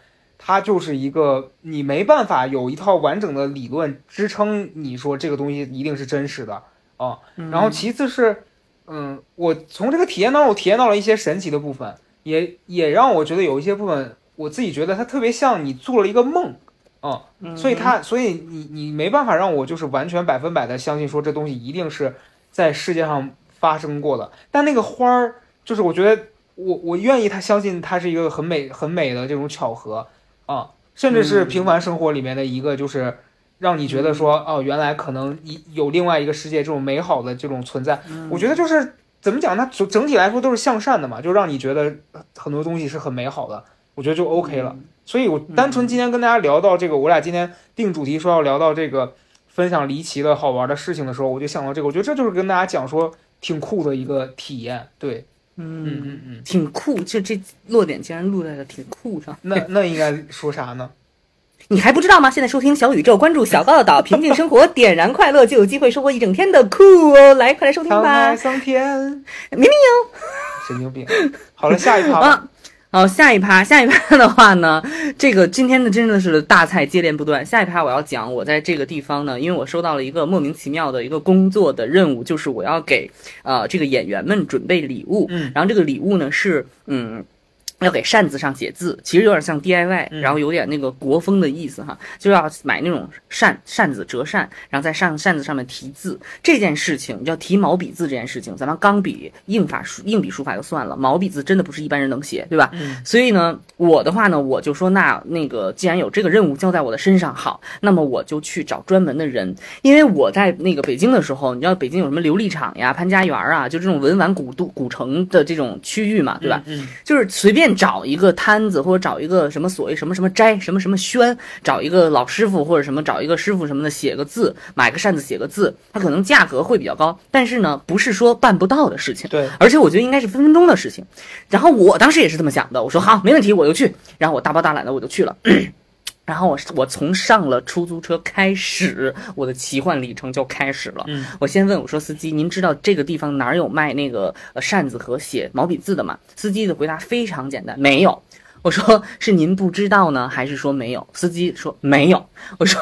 它就是一个你没办法有一套完整的理论支撑你说这个东西一定是真实的啊。然后其次是，嗯，我从这个体验当中我体验到了一些神奇的部分，也也让我觉得有一些部分我自己觉得它特别像你做了一个梦啊。嗯所以它，所以你你没办法让我就是完全百分百的相信说这东西一定是在世界上发生过的。但那个花儿，就是我觉得我我愿意他相信它是一个很美很美的这种巧合啊。甚至是平凡生活里面的一个，就是让你觉得说，哦，原来可能一有另外一个世界这种美好的这种存在。我觉得就是怎么讲，它整整体来说都是向善的嘛，就让你觉得很多东西是很美好的。我觉得就 OK 了。所以我单纯今天跟大家聊到这个，我俩今天定主题说要聊到这个分享离奇的好玩的事情的时候，我就想到这个，我觉得这就是跟大家讲说挺酷的一个体验。对，嗯嗯嗯，挺酷，就这落点竟然落在了挺酷上。那那应该说啥呢？(laughs) 你还不知道吗？现在收听小宇宙，关注小高的岛，平静生活，点燃快乐，就有机会收获一整天的酷哦！来，快来收听吧。桑天，明明有，神经病。好了，下一趴吧。(laughs) 好，下一趴，下一趴的话呢，这个今天的真的是大菜接连不断。下一趴我要讲，我在这个地方呢，因为我收到了一个莫名其妙的一个工作的任务，就是我要给呃这个演员们准备礼物。嗯，然后这个礼物呢是嗯。要给扇子上写字，其实有点像 DIY，然后有点那个国风的意思哈，就要买那种扇扇子折扇，然后在扇扇子上面题字。这件事情叫提毛笔字，这件事情，咱们钢笔硬法书硬笔书法就算了，毛笔字真的不是一般人能写，对吧？所以呢，我的话呢，我就说那那个既然有这个任务交在我的身上，好，那么我就去找专门的人，因为我在那个北京的时候，你知道北京有什么琉璃厂呀、潘家园啊，就这种文玩古都古城的这种区域嘛，对吧？嗯，就是随便。找一个摊子，或者找一个什么所谓什么什么斋，什么什么轩，找一个老师傅或者什么，找一个师傅什么的，写个字，买个扇子，写个字，它可能价格会比较高，但是呢，不是说办不到的事情。对，而且我觉得应该是分分钟的事情。然后我当时也是这么想的，我说好，没问题，我就去。然后我大包大揽的我就去了。然后我我从上了出租车开始，我的奇幻旅程就开始了。嗯，我先问我说：“司机，您知道这个地方哪有卖那个呃扇子和写毛笔字的吗？”司机的回答非常简单：“没有。”我说是您不知道呢，还是说没有？司机说没有。我说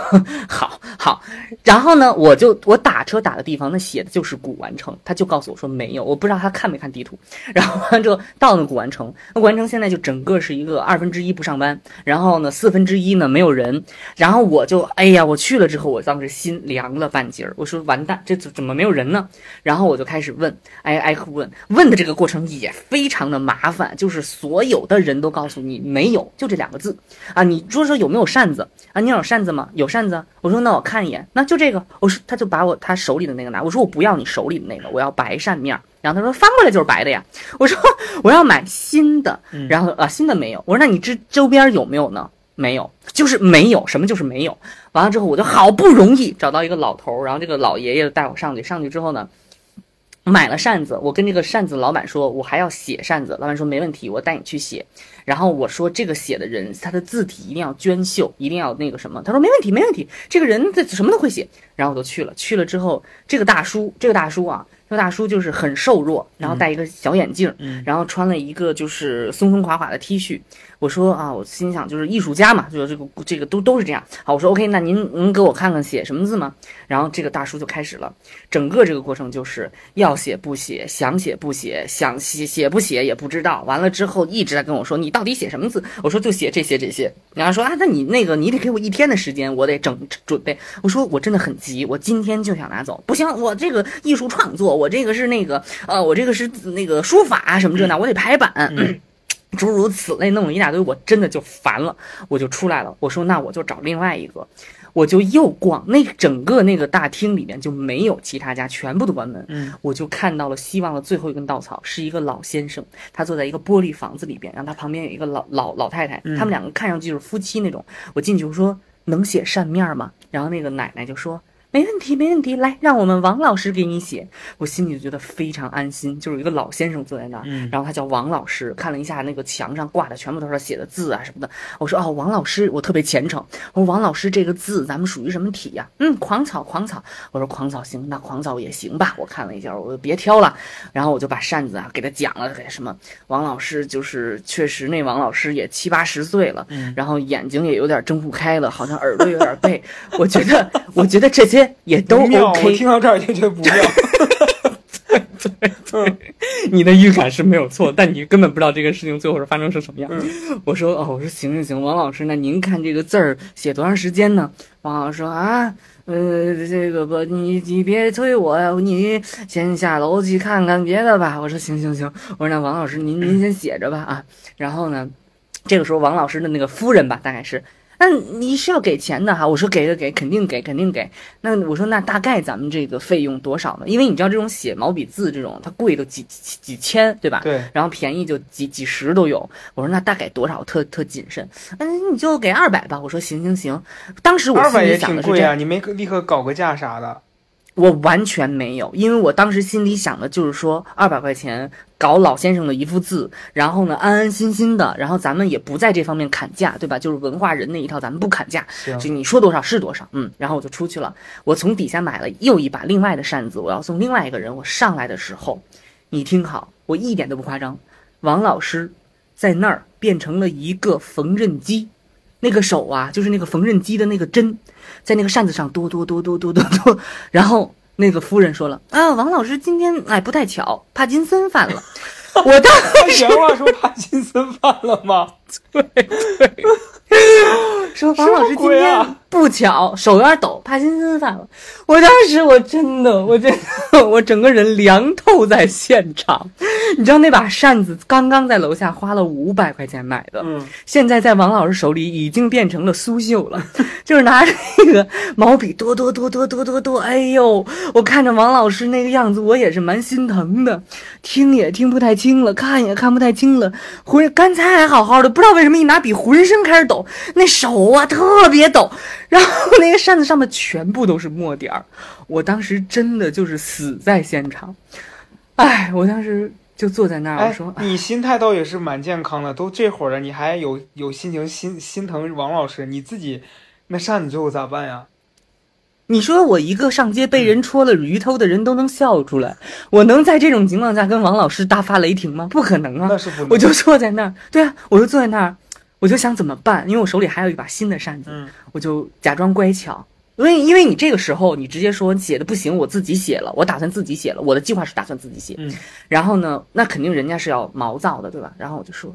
好好，然后呢，我就我打车打的地方，那写的就是古玩城，他就告诉我说没有。我不知道他看没看地图。然后完之后到那古玩城，那古玩城现在就整个是一个二分之一不上班，然后呢四分之一呢没有人。然后我就哎呀，我去了之后，我当时心凉了半截儿。我说完蛋，这怎怎么没有人呢？然后我就开始问，挨挨个问，问的这个过程也非常的麻烦，就是所有的人都告诉你。你没有，就这两个字啊！你说说有没有扇子啊？你有扇子吗？有扇子。我说那我看一眼，那就这个。我说他就把我他手里的那个拿。我说我不要你手里的那个，我要白扇面。然后他说翻过来就是白的呀。我说我要买新的。然后啊新的没有。我说那你这周边有没有呢？没有，就是没有。什么就是没有？完了之后我就好不容易找到一个老头，然后这个老爷爷带我上去。上去之后呢？买了扇子，我跟这个扇子老板说，我还要写扇子。老板说没问题，我带你去写。然后我说这个写的人，他的字体一定要娟秀，一定要那个什么。他说没问题，没问题，这个人这什么都会写。然后我就去了，去了之后，这个大叔，这个大叔啊。这大叔就是很瘦弱，然后戴一个小眼镜，然后穿了一个就是松松垮垮的 T 恤。我说啊，我心想就是艺术家嘛，就是这个这个都都是这样。好，我说 OK，那您能给我看看写什么字吗？然后这个大叔就开始了，整个这个过程就是要写不写，想写不写，想写写不写也不知道。完了之后一直在跟我说你到底写什么字？我说就写这些这些。然后说啊，那你那个你得给我一天的时间，我得整准备。我说我真的很急，我今天就想拿走。不行，我这个艺术创作。我这个是那个，呃，我这个是那个书法什么这那，我得排版，(clears throat) 诸如此类，弄了一大堆，我真的就烦了，我就出来了。我说那我就找另外一个，我就又逛那整个那个大厅里面就没有其他家，全部都关门。嗯，我就看到了希望的最后一根稻草，是一个老先生，他坐在一个玻璃房子里边，然后他旁边有一个老老老太太，他们两个看上去就是夫妻那种。我进去我说能写扇面吗？然后那个奶奶就说。没问题，没问题，来，让我们王老师给你写。我心里就觉得非常安心，就是一个老先生坐在那儿，然后他叫王老师，看了一下那个墙上挂的全部都是写的字啊什么的。我说哦，王老师，我特别虔诚。我说王老师这个字咱们属于什么体呀？嗯，狂草，狂草。我说狂草行，那狂草也行吧。我看了一下，我别挑了。然后我就把扇子啊给他讲了，给什么王老师就是确实那王老师也七八十岁了，然后眼睛也有点睁不开了，好像耳朵有点背。我觉得，我觉得这些。也都 OK，听到这儿就觉得不妙。(laughs) 对对，你的预感是没有错，但你根本不知道这个事情最后是发生是什么样。我说哦，我说行行行，王老师，那您看这个字儿写多长时间呢？王老师说啊，呃，这个不，你你别催我呀，你先下楼去看看别的吧。我说行行行，我说那王老师您您先写着吧啊。然后呢，这个时候王老师的那个夫人吧，大概是。那你是要给钱的哈？我说给给给，肯定给，肯定给。那我说那大概咱们这个费用多少呢？因为你知道这种写毛笔字这种，它贵都几几几千，对吧？对。然后便宜就几几十都有。我说那大概多少？特特谨慎。嗯，你就给二百吧。我说行行行。当时我心里想的是这样，你没立刻搞个价啥的。我完全没有，因为我当时心里想的就是说，二百块钱搞老先生的一幅字，然后呢，安安心心的，然后咱们也不在这方面砍价，对吧？就是文化人那一套，咱们不砍价，就你说多少是多少，嗯。然后我就出去了，我从底下买了又一把另外的扇子，我要送另外一个人。我上来的时候，你听好，我一点都不夸张，王老师在那儿变成了一个缝纫机，那个手啊，就是那个缝纫机的那个针。在那个扇子上哆哆哆哆哆哆哆，然后那个夫人说了啊，王老师今天哎不太巧，帕金森犯了。我当时原话说帕金森犯了吗？(laughs) 对对，说王老师今天。不巧，手有点抖，帕金森犯了。我当时我真的，我真的，我整个人凉透在现场。你知道那把扇子刚刚在楼下花了五百块钱买的，嗯，现在在王老师手里已经变成了苏绣了，(laughs) 就是拿着那个毛笔哆哆哆哆哆哆哆。哎呦，我看着王老师那个样子，我也是蛮心疼的，听也听不太清了，看也看不太清了。浑刚才还好好的，不知道为什么一拿笔浑身开始抖，那手啊特别抖。然后那个扇子上面全部都是墨点儿，我当时真的就是死在现场，哎，我当时就坐在那儿，我说你心态倒也是蛮健康的，都这会儿了，你还有有心情心心疼王老师，你自己那扇子最后咋办呀？你说我一个上街被人戳了鱼头的人都能笑出来，我能在这种情况下跟王老师大发雷霆吗？不可能啊！那是不，我就坐在那儿，对啊，我就坐在那儿。我就想怎么办，因为我手里还有一把新的扇子，我就假装乖巧。因为因为你这个时候你直接说写的不行，我自己写了，我打算自己写了，我的计划是打算自己写。嗯然后呢，那肯定人家是要毛躁的，对吧？然后我就说，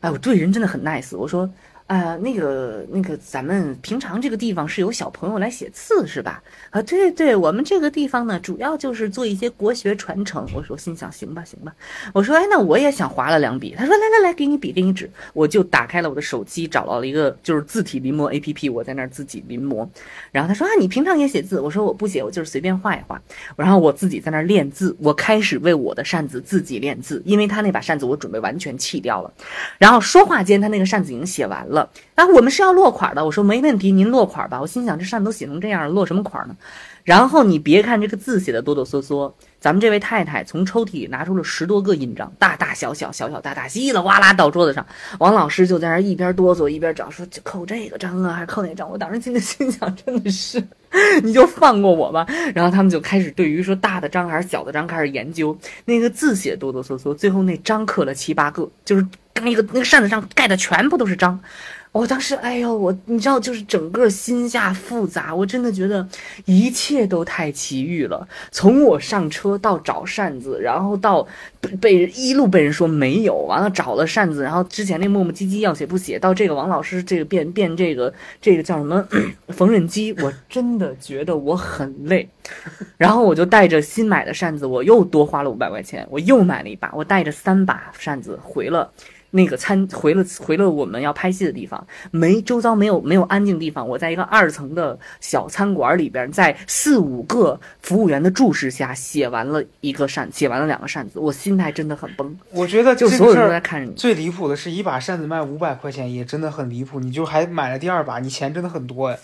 哎，我对人真的很 nice，我说。啊，那个那个，咱们平常这个地方是有小朋友来写字是吧？啊，对对对，我们这个地方呢，主要就是做一些国学传承。我说心想，行吧行吧。我说，哎，那我也想划了两笔。他说，来来来，给你笔，给你纸。我就打开了我的手机，找到了一个就是字体临摹 A P P，我在那儿自己临摹。然后他说，啊，你平常也写字？我说我不写，我就是随便画一画。然后我自己在那儿练字，我开始为我的扇子自己练字，因为他那把扇子我准备完全弃掉了。然后说话间，他那个扇子已经写完了。啊，我们是要落款的。我说没问题，您落款吧。我心想，这扇子都写成这样了，落什么款呢？然后你别看这个字写的哆哆嗦嗦，咱们这位太太从抽屉里拿出了十多个印章，大大小小，小小大大，稀里哗啦倒桌子上。王老师就在那一边哆嗦一边找，说就扣这个章啊，还是扣那章？我当时心里 (laughs) 心想，真的是，你就放过我吧。然后他们就开始对于说大的章还是小的章开始研究，那个字写哆哆嗦嗦，最后那章刻了七八个，就是那个那个扇子上盖的全部都是章。我当时，哎呦，我你知道，就是整个心下复杂，我真的觉得一切都太奇遇了。从我上车到找扇子，然后到被被一路被人说没有，完了找了扇子，然后之前那磨磨唧唧要写不写，到这个王老师这个变变这个这个叫什么缝纫机，我真的觉得我很累。然后我就带着新买的扇子，我又多花了五百块钱，我又买了一把，我带着三把扇子回了。那个餐回了回了我们要拍戏的地方，没周遭没有没有安静地方，我在一个二层的小餐馆里边，在四五个服务员的注视下写完了一个扇，写完了两个扇子，我心态真的很崩。我觉得就所有人都在看着你。最离谱的是一把扇子卖五百块钱，也真的很离谱。你就还买了第二把，你钱真的很多哎。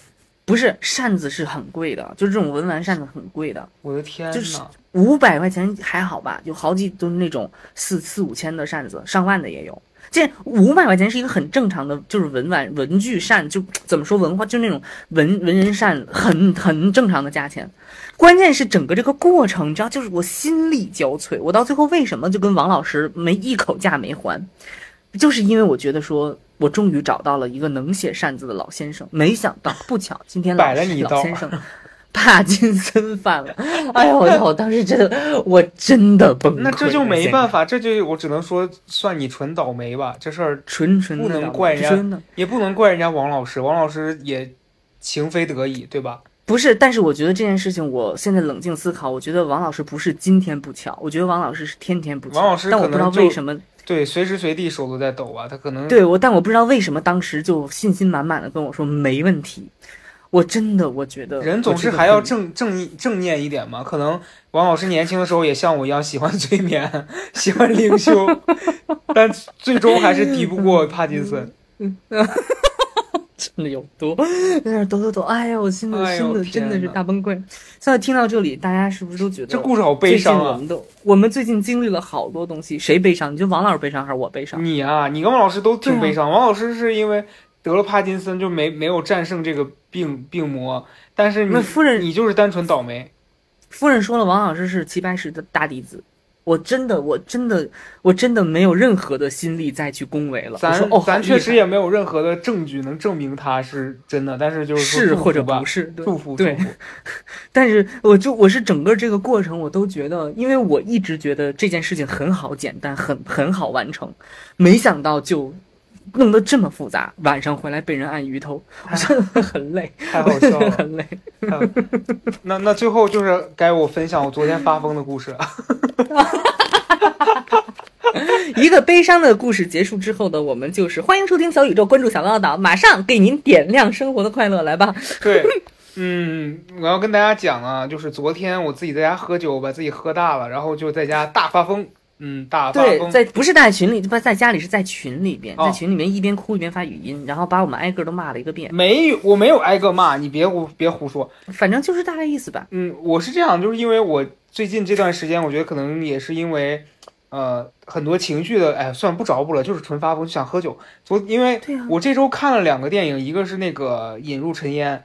不是扇子是很贵的，就这种文玩扇子很贵的。我的天呐，五百块钱还好吧？有好几都是那种四四五千的扇子，上万的也有。这五百块钱是一个很正常的，就是文玩文具扇，就怎么说文化，就那种文文人扇，很很正常的价钱。关键是整个这个过程，你知道，就是我心力交瘁。我到最后为什么就跟王老师没一口价没还，就是因为我觉得说我终于找到了一个能写扇子的老先生。没想到不巧，今天摆了你老先生。(laughs) 帕金森犯了，(laughs) 哎呦我操！我当时真的，我真的崩溃。那这就没办法，这就我只能说算你纯倒霉吧。这事儿纯纯不能怪人家，也不能怪人家王老师。王老师也情非得已，对吧？不是，但是我觉得这件事情，我现在冷静思考，我觉得王老师不是今天不巧，我觉得王老师是天天不巧。王老师但我不知道为什么对，随时随地手都在抖啊，他可能对我，但我不知道为什么当时就信心满满的跟我说没问题。我真的，我觉得人总是还要正正正念一点嘛。可能王老师年轻的时候也像我一样喜欢催眠，喜欢灵修，但最终还是敌不过帕金森。(laughs) 真的有毒，有点抖抖抖，哎呀，我心里哎呦真的真的是大崩溃。现在听到这里，大家是不是都觉得这故事好悲伤啊！我们都我们最近经历了好多东西，谁悲伤？你觉得王老师悲伤还是我悲伤？你啊，你跟王老师都挺悲伤。王老师是因为得了帕金森就没没有战胜这个病病魔，但是你那夫人你就是单纯倒霉。夫人说了，王老师是齐白石的大弟子。我真的，我真的，我真的没有任何的心力再去恭维了。咱哦，咱确实也没有任何的证据能证明他是真的，但是就是说是或者不是，对祝福对。但是我就我是整个这个过程，我都觉得，因为我一直觉得这件事情很好简单，很很好完成，没想到就弄得这么复杂。晚上回来被人按鱼头，我真的很累，太好笑了。很累。那那最后就是该我分享我昨天发疯的故事了。(laughs) 一个悲伤的故事结束之后的我们就是欢迎收听小宇宙，关注小高岛，马上给您点亮生活的快乐，来吧。对，嗯，我要跟大家讲啊，就是昨天我自己在家喝酒，把自己喝大了，然后就在家大发疯。嗯，大发对，在不是在群里，不在家里，是在群里边，哦在群里面一边哭一边发语音，然后把我们挨个都骂了一个遍，没有，我没有挨个骂，你别我别胡说。反正就是大概意思吧。嗯，我是这样，就是因为我最近这段时间，我觉得可能也是因为，呃，很多情绪的，哎，算不着不了，就是纯发疯，就想喝酒。昨因为我这周看了两个电影，一个是那个《引入尘烟》，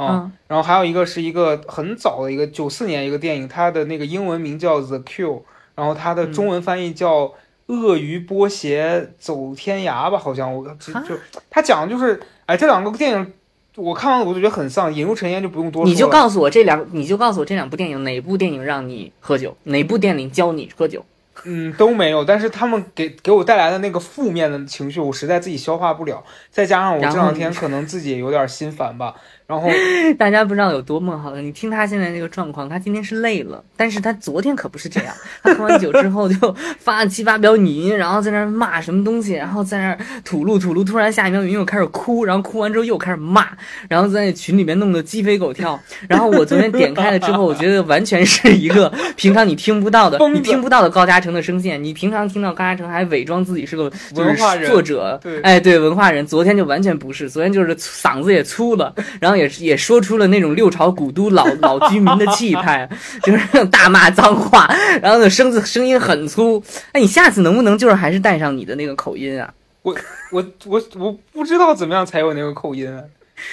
啊、嗯然后还有一个是一个很早的一个九四年一个电影，它的那个英文名叫《The Q》，然后它的中文翻译叫《鳄鱼波鞋走天涯》吧，好像我就啊就它讲的就是，哎，这两个电影我看完我就觉得很丧，《引入尘烟》就不用多说了。你就告诉我这两，你就告诉我这两部电影哪部电影让你喝酒，哪部电影教你喝酒。(laughs) 嗯，都没有，但是他们给给我带来的那个负面的情绪，我实在自己消化不了，再加上我这两天可能自己也有点心烦吧，然后 (laughs) 大家不知道有多么好了，你听他现在这个状况，他今天是累了，但是他昨天可不是这样，(laughs) 他喝完酒之后就发了七八条语音，然后在那儿骂什么东西，然后在那儿吐露吐露，突然下一秒语音又开始哭，然后哭完之后又开始骂，然后在群里面弄得鸡飞狗跳，然后我昨天点开了之后，我觉得完全是一个平常你听不到的你听不到的高嘉诚的声线，你平常听到高嘉诚还伪装自己是个就是文化人作者，对哎，对，文化人，昨天就完全不是，昨天就是嗓子。也粗了，然后也是也说出了那种六朝古都老老居民的气派，就是那种大骂脏话，然后呢声子声音很粗。哎，你下次能不能就是还是带上你的那个口音啊？我我我我不知道怎么样才有那个口音啊，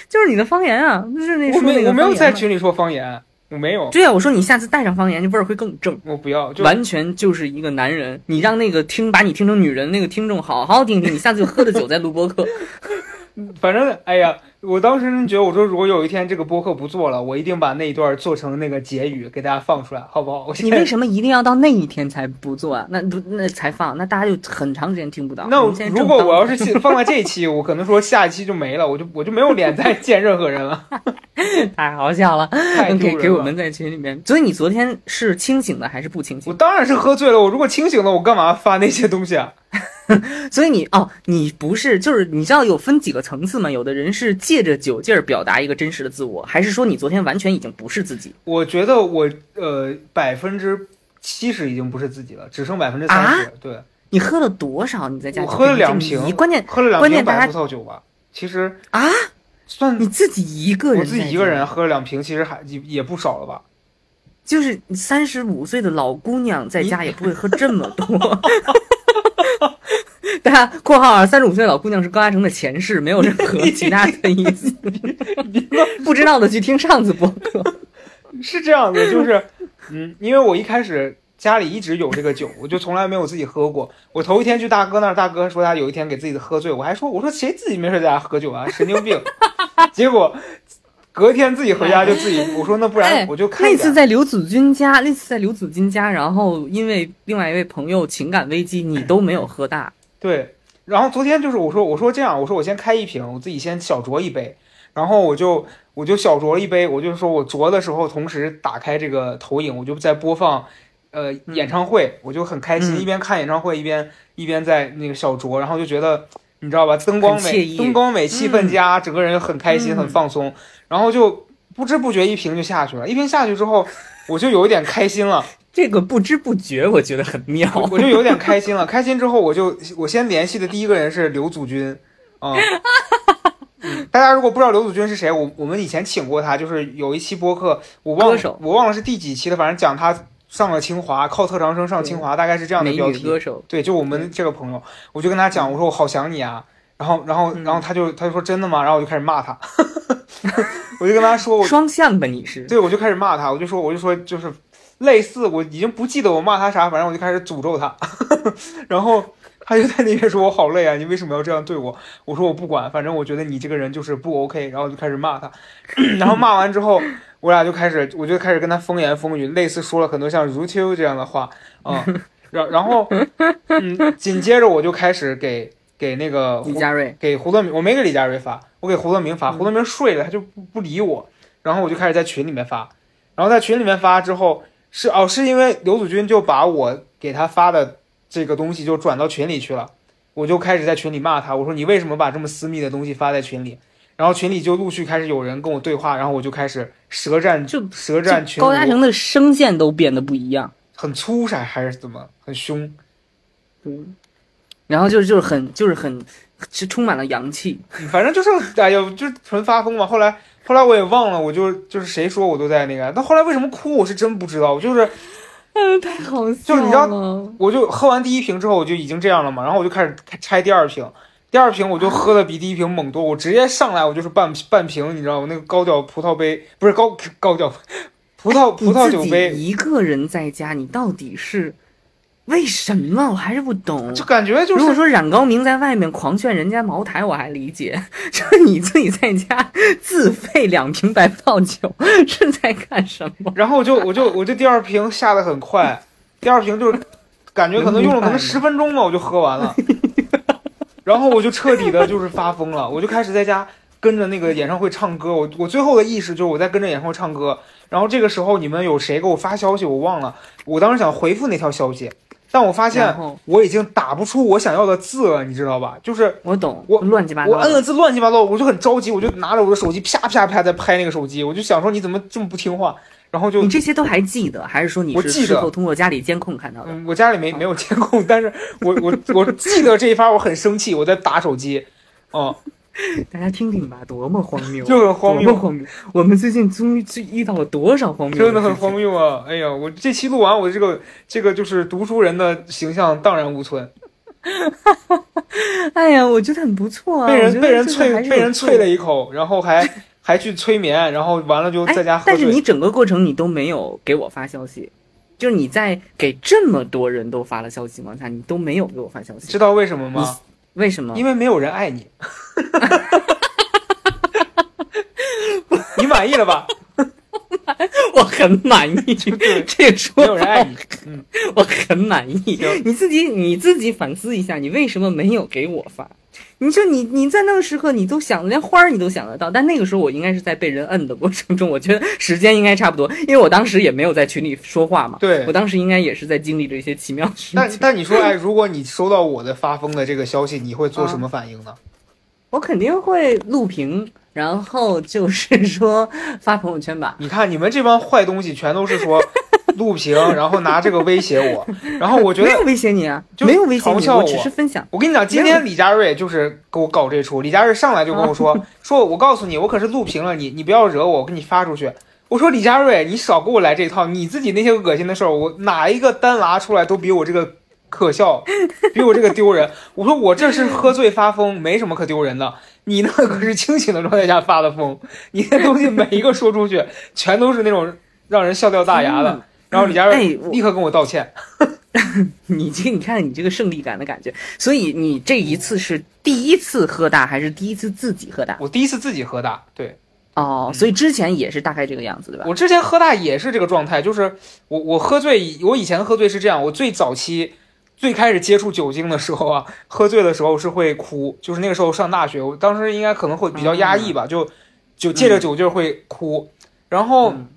就是你的方言啊，就是那那个没我没有在群里说方言，我没有，对啊，我说你下次带上方言，这味儿会更正。我不要，就完全就是一个男人，你让那个听把你听成女人那个听众好好听听，你下次就喝着酒再录播客。反正哎呀，我当时觉得我说如果有一天这个播客不做了，我一定把那一段做成那个结语给大家放出来，好不好？我你为什么一定要到那一天才不做啊？那不那才放，那大家就很长时间听不到。那我如果我要是放在这一期，我可能说下一期就没了，我就我就没有脸再见 (laughs) 任何人了，(laughs) 太好笑了给给我们在群里面。所以你昨天是清醒的还是不清醒？我当然是喝醉了。我如果清醒了，我干嘛发那些东西啊？(laughs) 所以你哦，你不是就是你知道有分几个层次吗？有的人是借着酒劲儿表达一个真实的自我，还是说你昨天完全已经不是自己？我觉得我呃百分之七十已经不是自己了，只剩百分之三十。对，你喝了多少？你在家我喝了两瓶一关键喝了两瓶白葡萄酒吧。其实啊，算你自己一个人，我自己一个人，喝了两瓶，其实还也也不少了吧？就是三十五岁的老姑娘在家也不会喝这么多。(laughs) (laughs) 大家（括号啊），三十五岁的老姑娘是高嘉诚的前世，没有任何 (laughs) 其他的意思。不知道的去听上次播客。(laughs) 是这样的，就是嗯，因为我一开始家里一直有这个酒，我就从来没有自己喝过。我头一天去大哥那儿，大哥说他有一天给自己喝醉，我还说我说谁自己没事在家喝酒啊，神经病。结果隔天自己回家就自己，我说那不然哎我就看。那次在刘子君家，那次在刘子君家，然后因为另外一位朋友情感危机，你都没有喝大。对，然后昨天就是我说我说这样，我说我先开一瓶，我自己先小酌一杯，然后我就我就小酌了一杯，我就说我酌的时候同时打开这个投影，我就在播放呃演唱会，我就很开心，嗯。一边看演唱会一边一边在那个小酌，然后就觉得你知道吧，灯光美，灯光美，气氛佳，整个人很开心，嗯。很放松，然后就不知不觉一瓶就下去了，一瓶下去之后，我就有一点开心了。这个不知不觉，我觉得很妙。我我就有点开心了。开心之后，我就我先联系的第一个人是刘祖军，啊、(laughs) 嗯大家如果不知道刘祖军是谁，我我们以前请过他，就是有一期播客，我忘了我忘了是第几期了，反正讲他上了清华，靠特长生上清华，大概是这样的标题。歌手，对，就我们这个朋友，我就跟他讲，我说我好想你啊，然后然后嗯然后他就他就说真的吗？然后我就开始骂他，(laughs) (laughs) 我就跟他说我双向吧你是？对，我就开始骂他，我就说，我就说，就是类似，我已经不记得我骂他啥，反正我就开始诅咒他，(laughs) 然后他就在那边说我好累啊，你为什么要这样对我？我说我不管，反正我觉得你这个人就是不 OK，然后就开始骂他，(coughs) 然后骂完之后，我俩就开始，我就开始跟他风言风语，类似说了很多像如秋这样的话，啊、(laughs) 然然后，嗯，紧接着我就开始给给那个李佳瑞，给胡德明，我没给李佳瑞发，我给胡德明发，胡德明睡了，他就不不理我，然后我就开始在群里面发，然后在群里面发之后，是哦，是因为刘祖军就把我给他发的这个东西就转到群里去了，我就开始在群里骂他，我说你为什么把这么私密的东西发在群里？然后群里就陆续开始有人跟我对话，然后我就开始舌战，就舌战群，高嘉诚的声线都变得不一样。很粗噻还是怎么，很凶，嗯，然后就是就是很就是很是充满了阳气。(laughs) 反正就是哎呀，就是纯发疯嘛。后来后来我也忘了，我就就是谁说我都在那个。但后来为什么哭，我是真不知道。我就是嗯，(laughs) 太好笑就是你知道。我就喝完第一瓶之后，我就已经这样了嘛，然后我就开始拆第二瓶。第二瓶我就喝的比第一瓶猛多，我直接上来我就是半半瓶，你知道吗？那个高脚葡萄杯不是高高脚葡萄葡萄酒杯，己一个人在家，你到底是为什么？我还是不懂。就感觉就是如果说冉高明在外面狂炫人家茅台，我还理解，(laughs) 就是你自己在家自费两瓶白葡萄酒是在干什么？然后我就我就我就第二瓶下的很快，第二瓶就是感觉可能 (laughs) 用了可能十分钟吧，我就喝完了。(laughs) 然后我就彻底的就是发疯了，我就开始在家跟着那个演唱会唱歌。我我最后的意识就是我在跟着演唱会唱歌。然后这个时候你们有谁给我发消息？我忘了，我当时想回复那条消息，但我发现我已经打不出我想要的字了，你知道吧？就是我懂，我乱七八糟。我摁了字乱七八糟，我就很着急，我就拿着我的手机啪啪啪在拍那个手机，我就想说你怎么这么不听话？然后就你这些都还记得，还是说你我记得是事后通过家里监控看到的？嗯，我家里没没有监控，但是我我我记得这一发，我很生气，我在打手机，哦、(laughs) 大家听听吧，多么荒谬，就很荒谬，多么荒谬！我们最近终于遇到了多少荒谬？真的很荒。谬啊！哎呀，我这期录完，我这个这个就是读书人的形象荡然无存，(laughs) 哎呀，我觉得很不错啊，被人被人这个还啐是有做被人啐了一口，然后还还去催眠，然后完了就在家。但是你整个过程你都没有给我发消息，就是你在给这么多人都发了消息情况下，你都没有给我发消息，知道为什么吗？为什么？因为没有人爱你。(laughs) 你满意了吧？(laughs) 我很满意，这个没说有人爱法你。嗯，我很满意。你自己你自己反思一下，你为什么没有给我发？你说你你在那个时刻，你都想连花儿你都想得到，但那个时候我应该是在被人摁的过程中，我觉得时间应该差不多，因为我当时也没有在群里说话嘛。对我当时应该也是在经历着一些奇妙的事但情。但你说，哎，如果你收到我的发疯的这个消息，你会做什么反应呢？我肯定会录屏，然后就是说发朋友圈吧。(laughs) 你看你们这帮坏东西，全都是说 (laughs) 录屏，然后拿这个威胁我，然后我觉得没有威胁你啊，就没有威胁你，我只是分享。我跟你讲，今天李佳瑞就是给我搞这出。李佳瑞上来就跟我说：“ (laughs) 说我告诉你，我可是录屏了，你你不要惹我，我给你发出去。”我说：“李佳瑞，你少给我来这套，你自己那些恶心的事儿，我哪一个单拿出来都比我这个可笑，比我这个丢人。”我说：“我这是喝醉发疯，没什么可丢人的。你那可是清醒的状态下发的疯，你那东西每一个说出去，全都是那种让人笑掉大牙的。”然后李佳瑞立刻跟我道歉。(laughs) 你这，你看你这个胜利感的感觉，所以你这一次是第一次喝大，还是第一次自己喝大？我第一次自己喝大，对。哦，所以之前也是大概这个样子，对吧？我之前喝大也是这个状态，就是我我喝醉，我以前喝醉是这样，我最早期最开始接触酒精的时候啊，喝醉的时候是会哭，就是那个时候上大学，我当时应该可能会比较压抑吧，就就借着酒劲儿会哭，然后、嗯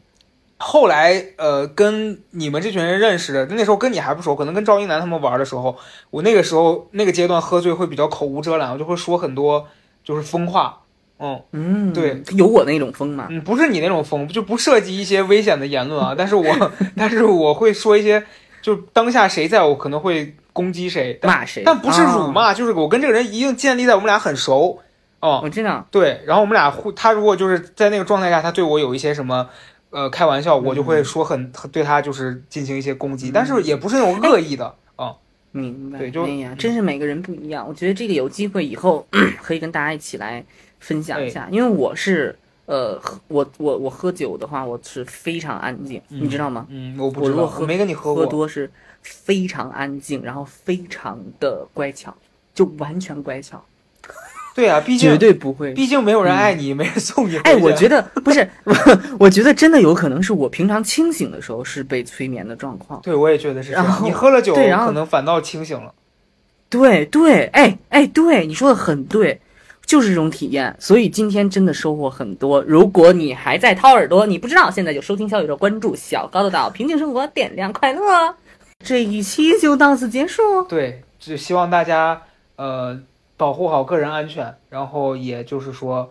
后来呃跟你们这群人认识的，那时候跟你还不熟，可能跟赵英男他们玩的时候，我那个时候那个阶段喝醉会比较口无遮拦，我就会说很多就是疯话。嗯嗯，对，有我那种疯吗？嗯，不是你那种疯，就不涉及一些危险的言论啊。但是我 (laughs) 但是我会说一些，就当下谁在我可能会攻击谁，骂谁？但不是辱啊。骂，就是我跟这个人一定建立在我们俩很熟。哦、我知道，对，然后我们俩互，他如果就是在那个状态下，他对我有一些什么，呃，开玩笑，我就会说很很对他就是进行一些攻击，但是也不是那种恶意的啊、明白。对就哎呀，真是每个人不一样。我觉得这个有机会以后 (clears throat) 可以跟大家一起来分享一下，因为我是呃，喝我我我喝酒的话，我是非常安静，你知道吗？嗯，我不知道，我如果喝我没跟你喝过。喝多是非常安静，然后非常的乖巧，就完全乖巧，对啊，毕竟 (laughs) 绝对不会。毕竟没有人爱你，没人送你。哎，我觉得不是，(laughs) 我觉得真的有可能是我平常清醒的时候是被催眠的状况。对，我也觉得是这样。然后你喝了酒，对然后可能反倒清醒了。对对，哎哎，对，你说的很对，就是这种体验。所以今天真的收获很多。如果你还在掏耳朵，你不知道，现在就收听小宇宙，关注小高的岛，平静生活，点亮快乐。这一期就到此结束。对，只希望大家呃保护好个人安全，然后也就是说，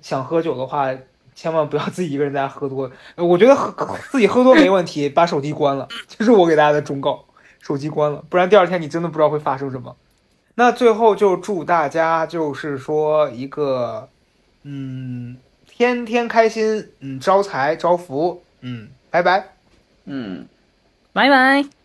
想喝酒的话，千万不要自己一个人在家喝多。我觉得喝自己喝多没问题，把手机关了，这是我给大家的忠告，手机关了，不然第二天你真的不知道会发生什么。那最后就祝大家就是说一个嗯天天开心，嗯招财招福，嗯拜拜。嗯，拜拜。